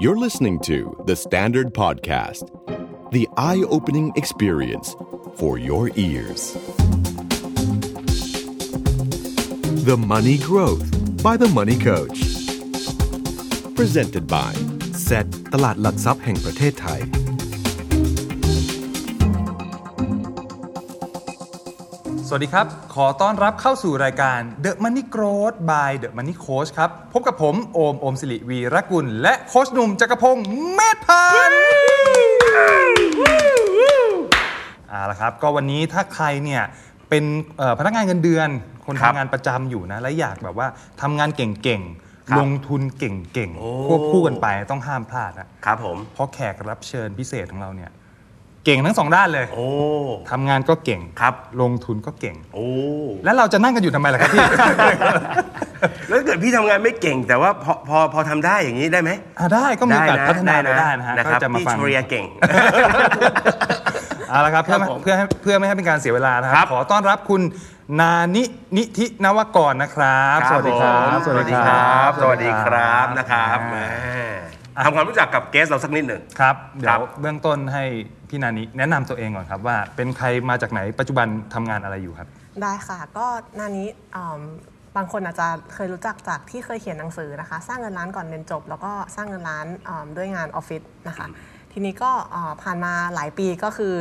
You're listening to The Standard Podcast, the eye opening experience for your ears. The Money Growth by The Money Coach. Presented by เซตตลาดหลักทรัพย์แห่งประเทศไทย วัสดีครับ ขอต้อนรับเข้าสู่รายการ The Money Growth by The Money Coach ครับ พบกับผม โอม โอมสิริวีรกุล และโคชหนุ่มจักรพงศ์เมธพันธ์เอาละครับ ก็วันนี้ถ้าใครเนี่ยเป็นเอ่อพนักงานเงินเดือน คนครับทำงานประจำอยู่นะ และอยากแบบว่าทำงานเก่งครับๆลงทุนเก่งโอ้ๆควบคู่กันไปต้องห้ามพลาดนะครับผมเพราะแขกรับเชิญพิเศษของเราเนี่ย เก่งทั้งสองด้านเลยโอ้ทำงานก็เก่งครับ ลงทุนก็เก่ง โอ้แล้วเราจะนั่งกันอยู่ทำไมล่ะครับพี่ แล้วถ้าเกิดพี่ทำงานไม่เก่ง แต่ว่าพอพอพอทำได้อย่างนี้ได้ไหมอะได้ก็มีโอกาสพัฒนาไปได้นะฮะนะก็ครับจะมาพี่ฟังชเรียเก่ง เอาละครับเพื่อครับผมเพื่อให้เพื่อไม่ให้เป็นการเสียเวลานะคครัรับบขอต้อนรับคุณนานินิธินวกรนะครับ สวัสดีครับ ผมสวัสดีครับ สวัสดีครับนะครับอ่าแหม ทำความรู้จักกับเกสเราสักนิดหนึ่ง ครับเดี๋ครัยวบเบื้องต้นให้พี่นานิแนะนำตัวเองก่อนครับว่าเป็นใครมาจากไหนปัจจุบันทำงานอะไรอยู่ครับ ได้ค่ะ ก็หนานี้อืมบางคนอาจจะเคยรู้จักจากที่เคยเขียนหนังสือนะคะ สร้างเงินล้านก่อนเรียนจบ แล้วก็สร้างเงินล้านอืมด้วยงานออฟฟิศนะคะ ทีนี้ก็อ่าผ่านมาหลายปีก็คือ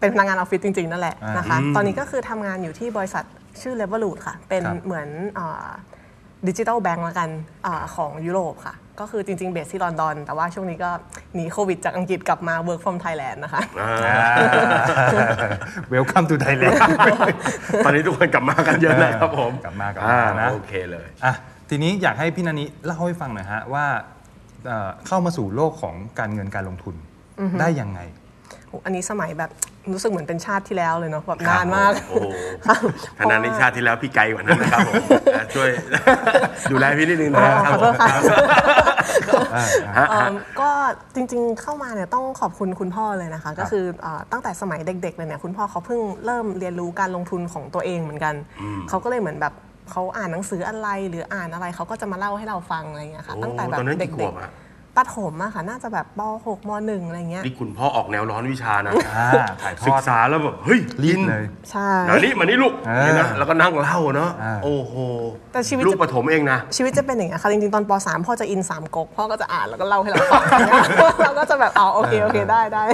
เป็นพนักงานออฟฟิศจริง ๆ นั่นแหละนะคะ ตอนนี้ก็คือทำงานอยู่ที่บริษัทชื่อ Revolut ค่ะ เป็นครับ เหมือน digital bank ละกันอาของยุโรปค่ะ ก็คือจริงๆ base ที่ลอนดอน แต่ว่าช่วงนี้ก็หนีโควิดจากอังกฤษกลับมา work from Thailand นะคะ เวลคัมทูไทยแลนด์ตอนนี้ทุกคนกลับมากันเยอะนะครับผมกลับมากลับมานะอ่โอเคเลยอะทีนี้อยากให้พี่นานิเล่าให้ฟังหน่อยฮะว่าเอ่อเข้ามาสู่โลกของการเงินการลงทุนได้ยังไงโหอันนี้สมัยแบบรู้สึกเหมือนเป็นชาติที่แล้วเลยเนาะแบบนานมากโอ้โหธนานิชาติที่แล้วพี่ไกลกว่านั้นนะครับผมอะช่วยดูแลพี่นิดนึงนะอ๋อครัขบอโทษค่ะฮะ เอิ่ฮะมก็จริงๆเข้ามาเนี่ยต้องขอบคุณคุณพ่อเลยนะคะ ก็คือเอ่อตั้งแต่สมัยเด็กๆเลยเนี่ยคุณพ่อเขาเพิ่งเริ่มเรียนรู้การลงทุนของตัวเองเหมือนกัน เขาก็เลยเหมือนแบบเขาอ่านหนังสืออะไรหรืออ่านอะไรเขาก็จะมาเล่าให้เราฟังอะไรอย่างเงี้ยค่ะโอ้ตั้งแต่แบบตอนนั้นกี่เด็กขวบอะ ๆปฐมอะค่ะ น่าจะแบบป .6 ม .1 อะไรเงี้ย นี่คุณพ่อออกแนวร้อนวิชานะ อ่าถ่ายทศึอกดษาแล้วแบบเฮ้ยรีลิบนเลย ใช่มานี่มานี่ลูกอ่าเนี่ยนะแล้วก็นั่งเล่าเนาะอ่า โอ้โหแต่ชีวิตลูกจะปฐมเองนะ ชีวิตจะเป็นอย่างเงี้ยค่ะ จริงๆ ตอนป .3 พ่อจะอินสามก๊กพ่อก็จะอ่านแล้วก็เล่าให้เราฟัง เราก็จะแบบอ๋อโอเคโอเคได้ได้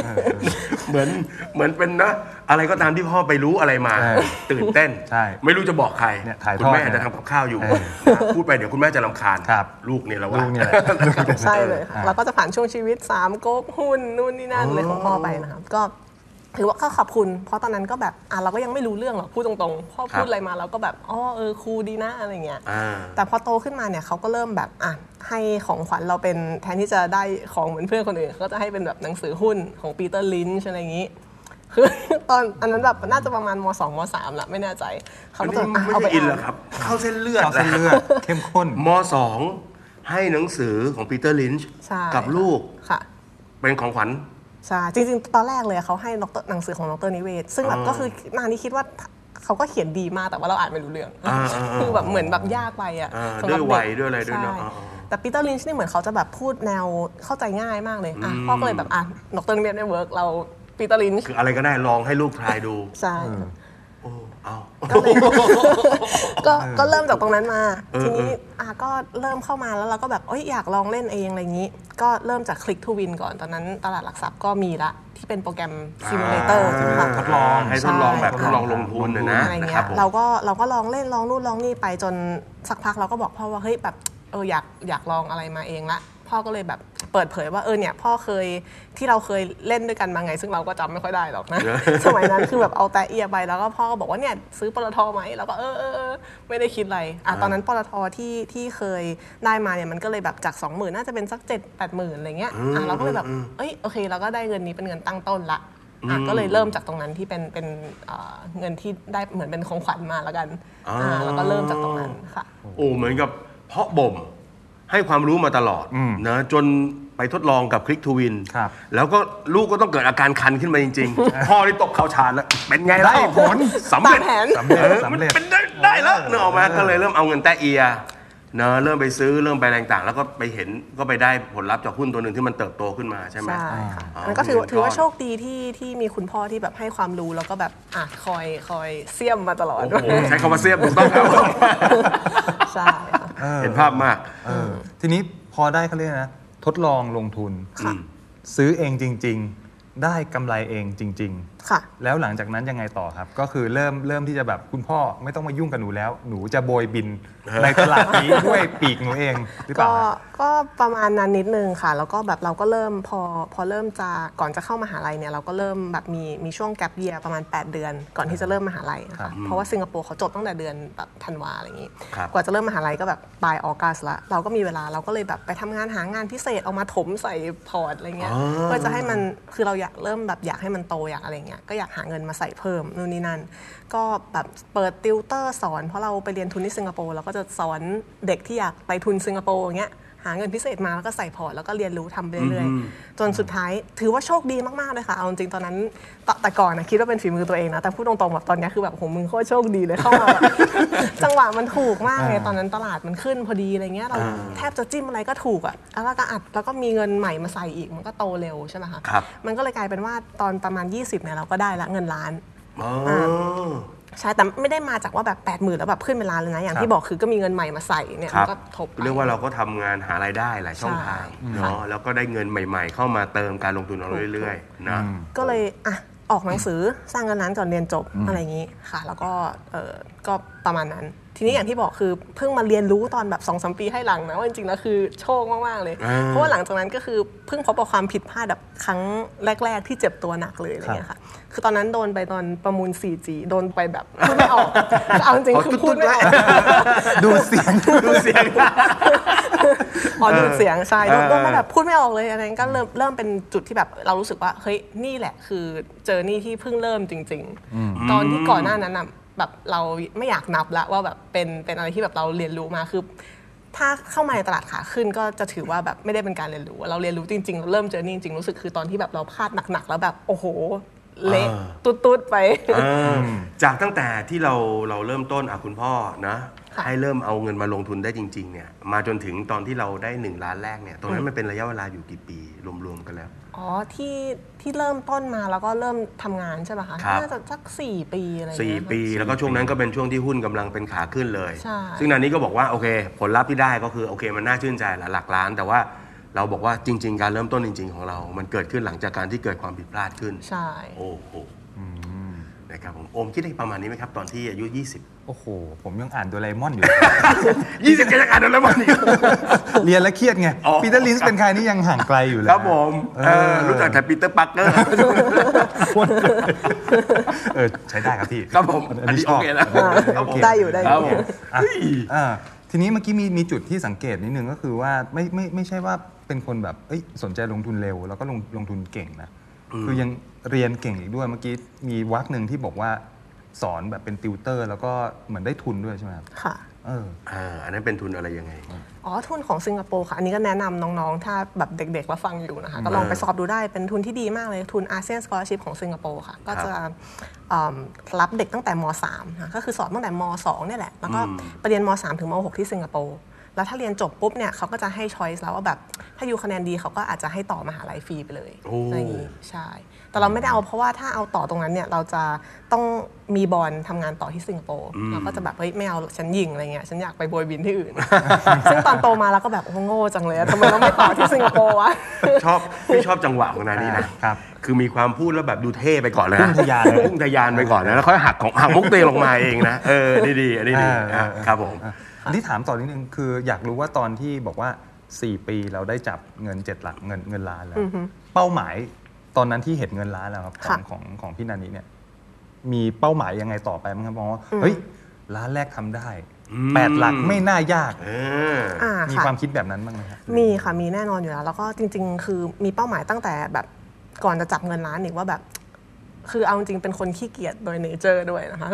เหมือนเหมือนเป็นนะอะไรก็ตามที่พ่อไปรู้อะไรมา ใช่ตื่นเต้น ใช่ไม่รู้จะบอกใคร เนี่ยถ่ายทอดคุณแม่เนี่ยจะทำกับข้าวอยู่เออพูดไปเดี๋ยวคุณแม่จะรำคาญ ครับลูกเนี่ยเราว่า ลูกเนี่ยแหละ ใช่เลยค่ะ อ่า เราก็จะผ่านช่วงชีวิต 3ก๊กหุ้นนู่นนี่นั่นเลยของพ่อไปนะครับ ก็ถือว่าก็ขอบคุณ เพราะตอนนั้นก็แบบอะเราก็ยังไม่รู้เรื่องหรอกพูดตรงๆพ่อพูดอะไรมาเราก็แบบอ๋อเออครูดีนะอะไรเงี้ย อ่า แต่พอโตขึ้นมาเนี่ยเขาก็เริ่มแบบอะให้ของขวัญเราเป็นแทนที่จะได้ของเหมือนเพื่อนคนอื่นเขาก็จะให้เป็นแบบหนังสือหุ้นของปีเตอร์ลินช์อะไรอย่างนี้ คือตอนอันนั้นแบบน่าจะประมาณมสองมสามละไม่แน่ใจเขาอันก็นี้จะอะไม่เอาไปใช่อินอ่าเหรอนครับ เข้าเส้นเลือดเข้าเส้นเลือดเข้มข้น มสองให้หนังสือของปีเตอร์ลินช์ใช่กับลูกค่ะ เป็นของขวัญ ใช่จริงๆ ตอนแรกเลยเขาให้ดรหนังสือของดรนิเวศน์ซึ่งแบบอ๋อก็คือนานี่คิดว่าเขาก็เขียนดีมากแต่ว่าเราอ่านไม่รู้เรื่อง อ่าอ่าอ่าคือแบบเหมือนแบบยากไปอะอ่าสำหรับด้วยวัยเกด้วยอะไรด้วยเนอะใช่อ่าอ่าแต่ปีเตอร์ลินช์นี่เหมือนเขาจะแบบพูดแนวเข้าใจง่ายมากเลยอะพ่อก็เลยแบบอะดรนิเวศน์ไม่ work เรา ปีเตอร์ลินช์คืออะไรก็ได้ลองให้ลูกทายดูใช่ โอ้เอาก็เลยก็ก็เริ่มจากตรงนั้นมาเออทีนี้อะก็เริ่มเข้ามาแล้วเราก็แบบเอ้ยอยากลองเล่นเองอะไรอย่างนี้ ก็เริ่มจาก Click to Win ก่อน ตอนนั้นตลาดหลักทรัพย์ก็มีละ ที่เป็นโปรแกรม simulator อ่าทดลองให้ทดลองแบบใช่ทดลองลงทุนนะนะอะไรนะเงี้ยครับผมเราก็เราก็ลองเล่นลองนู่นลองนี่ไปจนสักพักเราก็บอกพ่อว่าเฮ้ยแบบเอออยากอยากลองอะไรมาเองละพ่อก็เลยแบบ เปิดเผยว่าเออเนี่ยพ่อเคยที่เราเคยเล่นด้วยกันมาไง ซึ่งเราก็จำไม่ค่อยได้หรอกนะ สมัยนั้นคือแบบเอาแต่เอียไปแล้วก็พ่อก็บอกว่าเนี่ยซื้อปตทไหมแล้วก็เออเออเออไม่ได้คิดอะไรอะตอนนั้นปตทที่ที่เคยได้มาเนี่ยมันก็เลยแบบจาก 2 0,000 น่าจะเป็นสัก7 8 0 0 0 0อะไรเงี้ยอะเราก็เลยแบบเอ้ยโอเคเราก็ได้เงินนี้เป็นเงินตั้งต้นละอะก็เลยเริ่มจากตรงนั้นที่เป็นเป็นเอ่อเงินที่ได้เหมือนเป็นของขวัญมาแล้วกันอ่าแล้วก็เริ่มจากตรงนั้นค่ะโอ้เหมือนกับเพาะบ่ม ให้ความรู้มาตลอดนะจนไปทดลองกับคลิกทูวินครับแล้วก็ลูกก็ต้องเกิดอาการคันขึ้นมาจริง ๆ พ่อที่ตกเข่าชานแล้ว เป็นไงล่ะได้ผลสำเร็จตามแผนสำเร็จเออสำมันเร็จเป็นได้ได้แล้วเนกออกมาก็เลยเริ่มเอาเงินแต้เอียเนอะเริ่มไปซื้อเริ่มไปอะไรต่างๆแล้วก็ไปเห็นก็ไปได้ผลลัพธ์จากหุ้นตัวหนึ่งที่มันเติบโตขึ้นมาใช่ไหมใช่ค่ะอ๋อมันก็ถือว่าเงินก้อนถือว่าโชคดีที่ที่มีคุณพ่อที่แบบให้ความรู้แล้วก็แบบอะคอยคอยเสี่ยมมาตลอดโอ้โหใช้คำว่าเสียบถูกต้องครับใช่ค่ะ เห็นภาพมากเออทีนี้พอได้เขาเรียกนะ ทดลองลงทุนอืมซื้อเองจริง ๆ ได้กำไรเองจริง ค่ะๆแล้วหลังจากนั้นยังไงต่อครับ ก็คือเริ่มเริ่มที่จะแบบคุณพ่อไม่ต้องมายุ่งกับหนูแล้ว หนูจะโบยบินในตลาดนี้ด้วยปีกหนูเองหรือเปล่าก็ฮะก็ประมาณนั้นนิดนึงค่ะ แล้วก็แบบเราก็เริ่มพอพอเริ่มจะก่อนจะเข้ามหาลัยเนี่ยเราก็เริ่มแบบมีมีช่วงแกลบเยียประมาณ 8 เดือน ก่อนที่จะเริ่มมหาลัยนะคะครับเพราะว่าสิงคโปร์เขาจบตั้งแต่เดือนแบบธันวาอะไรอย่างนี้ครับกว่าจะเริ่มมหาลัยก็แบบปลาย August ละเราก็มีเวลาเราก็เลยแบบไปทำงานหางานพิเศษเอามาถมใส่พอร์ตอะไรเงี้ยอ๋อเพื่อจะให้มันคือเราอยากเริ่มแบบอยากให้มันโตอยากอะไรเงี้ยก็อยากหาเงินมาใส่เพิ่มนู่นนี่นั่นก็แบบเปิดติวเตอร์สอนเพราะเราไปเรียนทุนที่สิงคโปร์เราก็จะสอนเด็กที่อยากไปทุนสิงคโปร์อย่างเงี้ย หาเงินพิเศษมาแล้วก็ใส่พอร์ตแล้วก็เรียนรู้ทำไปเรื่อยๆ จนสุดท้ายถือว่าโชคดีมากๆเลยค่ะเอาจริงๆตอนนั้นตแต่ก่อนนะคิดว่าเป็นฝีมือตัวเองนะแต่พูดตรงๆแบบตอนเนี้ยคือแบบโหมึงโคตรโชคดีเลยเข้ามาแบบ จังหวะมันถูกมากเลยตอนนั้นตลาดมันขึ้นพอดีอะไรเงี้ยเราแทบจะจิ้มอะไรก็ถูกอะแล้วก็อัดแล้วก็มีเงินใหม่มาใส่อีกมันก็โตเร็วใช่ไหมคะครับ มันก็เลยกลายเป็นว่าตอนประมาณ 20เนี่ยเราก็ได้ละเงินล้าน อ๋อ ใช่ แต่ไม่ได้มาจากว่าแบบ8ปดหมื่นแล้วแบบขึ้นเป็นล้านเลยนะ อย่างที่บอกคือก็มีเงินใหม่มาใส่เนี่ยครับมันก็ทบไป เรียกว่าเราก็ทำงานหารายได้หลายช่องทางใช่ เนาะแล้วก็ได้เงินใหม่ ๆ เข้ามาเติมการลงทุนของเราเรื่อยๆนะก็เลยอะออกหนังสือสร้างเงินล้านก่อนเรียนจบอะไรอย่างนี้ค่ะ แล้วก็เออก็ประมาณนั้น ทีนี้อย่างที่บอกคือเพิ่งมาเรียนรู้ตอนแบบสองสมปีให้หลังนะว่าจริงๆแล้วคือโชคมากๆเลยอ่าเพราะว่าหลังจากนั้นก็คือเพิ่งพบกับความผิดพลาดแบบครั้งแรก ๆ ที่เจ็บตัวหนักเลยอะไรเงี้ยค่ะ คือตอนนั้นโดนไปตอนประมูล 4G โดนไปแบบพูดไม่ออกเอาจริงๆคือพูดไม่ออกดูเสียงดูเสียงอ๋อดูดเสียงใช่โดนเออโดนไม่แบบพูดไม่ออกเลยอะไรนั้นก็เริ่มเริ่มเป็นจุดที่แบบเรารู้สึกว่าเฮ้ยนี่แหละคือเจอนี่ที่เพิ่งเริ่มจริง ๆ ตอนที่ก่อนหน้านั้นน่ะ แบบเราไม่อยากนับละว่าแบบเป็นเป็นอะไรที่แบบเราเรียนรู้มาคือ ถ้าเข้ามาในตลาดขาขึ้นก็จะถือว่าแบบไม่ได้เป็นการเรียนรู้ เราเรียนรู้จริงๆเราเริ่มเจอนี่จริงๆรู้สึกคือตอนที่แบบเราพลาดหนักๆแล้วแบบโอ้โห เละอ่าตุ๊ดๆไปเออจากตั้งแต่ที่เราเราเริ่มต้นอะคุณพ่อนะค่ะให้เริ่มเอาเงินมาลงทุนได้จริง ๆ เนี่ย มาจนถึงตอนที่เราได้หนึ่งล้านแรกเนี่ยตรงนั้นมันเป็นระยะเวลาอยู่กี่ปีรวมๆกันแล้ว อ๋อที่ที่เริ่มต้นมาแล้วก็เริ่มทำงานใช่ไหมคะครับน่าจะสักสี่ปีอะไรอย่างสี่เงี้ยค่ะปี แล้วก็ช่วงนั้นก็เป็นช่วงที่หุ้นกำลังเป็นขาขึ้นเลยใช่ซึ่งนันนี้ก็บอกว่าโอเค ผลลัพธ์ที่ได้ก็คือโอเคมันน่าชื่นใจแหละหลักล้านแต่ว่า เราบอกว่าจริง ๆ การเริ่มต้นจริง ๆ ของเรา มันเกิดขึ้นหลังจากการที่เกิดความผิดพลาดขึ้น ใช่ โอ้โหนะครับผมโอมคิดได้ประมาณนี้ไหมครับ ตอนที่อายุ 20 โอ้โห ผมยังอ่านโดราเอมอนอยู่ 20ก็ยังอ่านแล้วมันอีกเรียนแล้วเครียดไงอ๋อปีเตอร์ลินช์เป็นใครนี่ยังห่างไกลอยู่เลยครับผมเอเอออรู้จักแต่ปีเตอร์ปาร์คเกอร์เออใช้ได้ครับพี่ ครับผม อันนี้ชอบอันนี้โอเคนะเอออันนี้โอเคได้อยู่ได้อยู่ครับผมอะอ่าทีนี้เมื่อกี้มีมีจุดที่สังเกตนิดนึงก็คือว่าไม่ไม่ไม่ใช่ว่า เป็นคนแบบเอ้ยสนใจลงทุนเร็ว แล้วก็ลงลงทุนเก่งนะ คือยังเรียนเก่งอีกด้วยเมื่อกี้มีวรรคหนึ่งที่บอกว่าสอนแบบเป็นติวเตอร์ แล้วก็เหมือนได้ทุนด้วยใช่ไหมครับค่ะ เอออ่าอันนั้นเป็นทุนอะไรยังไง อ๋อ ทุนของสิงคโปร์ค่ะ อันนี้ก็แนะนำน้องๆ ถ้าแบบเด็กๆมาฟังอยู่นะคะ ก็ลองไปสอบดูได้ เป็นทุนที่ดีมากเลย ทุนอาเซียน scholarship ของสิงคโปร์ค่ะ ก็จะเอิ่มรับเด็กตั้งแต่ม .3 นะก็คือสอนตั้งแต่ม 2 เนี่ยแหละ แล้วก็ไปเรียนม .3 ถึงม .6 ที่สิงคโปร์ แล้วถ้าเรียนจบปุ๊บเนี่ยเขาก็จะให้ช้อยส์แล้วว่าแบบถ้าอยู่คะแนนดีเขาก็อาจจะให้ต่อมหาลัยฟรีไปเลยโอ้อะไรอย่างงี้ใช่ แต่เราไม่ได้เอาเพราะว่าถ้าเอาต่อตรงนั้นเนี่ยเราจะต้องมีบอลทำงานต่อที่สิงคโปร์เราก็จะแบบเฮ้ยไม่เอาฉันยิงอะไรเงี้ยฉันอยากไปโบยบินที่อื่น ซึ่งตอนโตมาเราก็แบบโอ้โง่จังเลยอะทำไมเราไม่ต่อที่สิงคโปร์วะชอบพี่ชอบจังหวะของนานี่นะครับคือมีความพูดแล้วแบบดูเท่ไปก่อนเลยนะพุ่งทะยานเลยพุ่งทะยานไปก่อนนะแล้วค่อยหักของหักมุกเตลงมาเองนะเออนี่ดีอันนี้ดีเออเอออะเออครับผม อะอันที่ถามต่อนิดนึงคืออยากรู้ว่าตอนที่บอกว่า 4 ปีเราได้จับเงิน 7 หลักเงินเงินล้านแล้วเป้าหมายตอนนั้นที่เห็นเงินล้านแล้วครับของค่ะของของพี่นันนี้เนี่ย มีเป้าหมายยังไงต่อไปมั้งครับมองว่าเฮ้ยล้านแรกทำได้แปดหลักไม่น่ายากเอออ่ามีค่ะความคิดแบบนั้นบ้างไหมครับ มีค่ะมีแน่นอนอยู่แล้ว แล้วก็จริง ๆ คือมีเป้าหมายตั้งแต่แบบก่อนจะจับเงินล้านอีกว่าแบบ คือเอาจริงๆเป็นคนขี้เกียจโดยเนเจอร์ด้วยนะคะ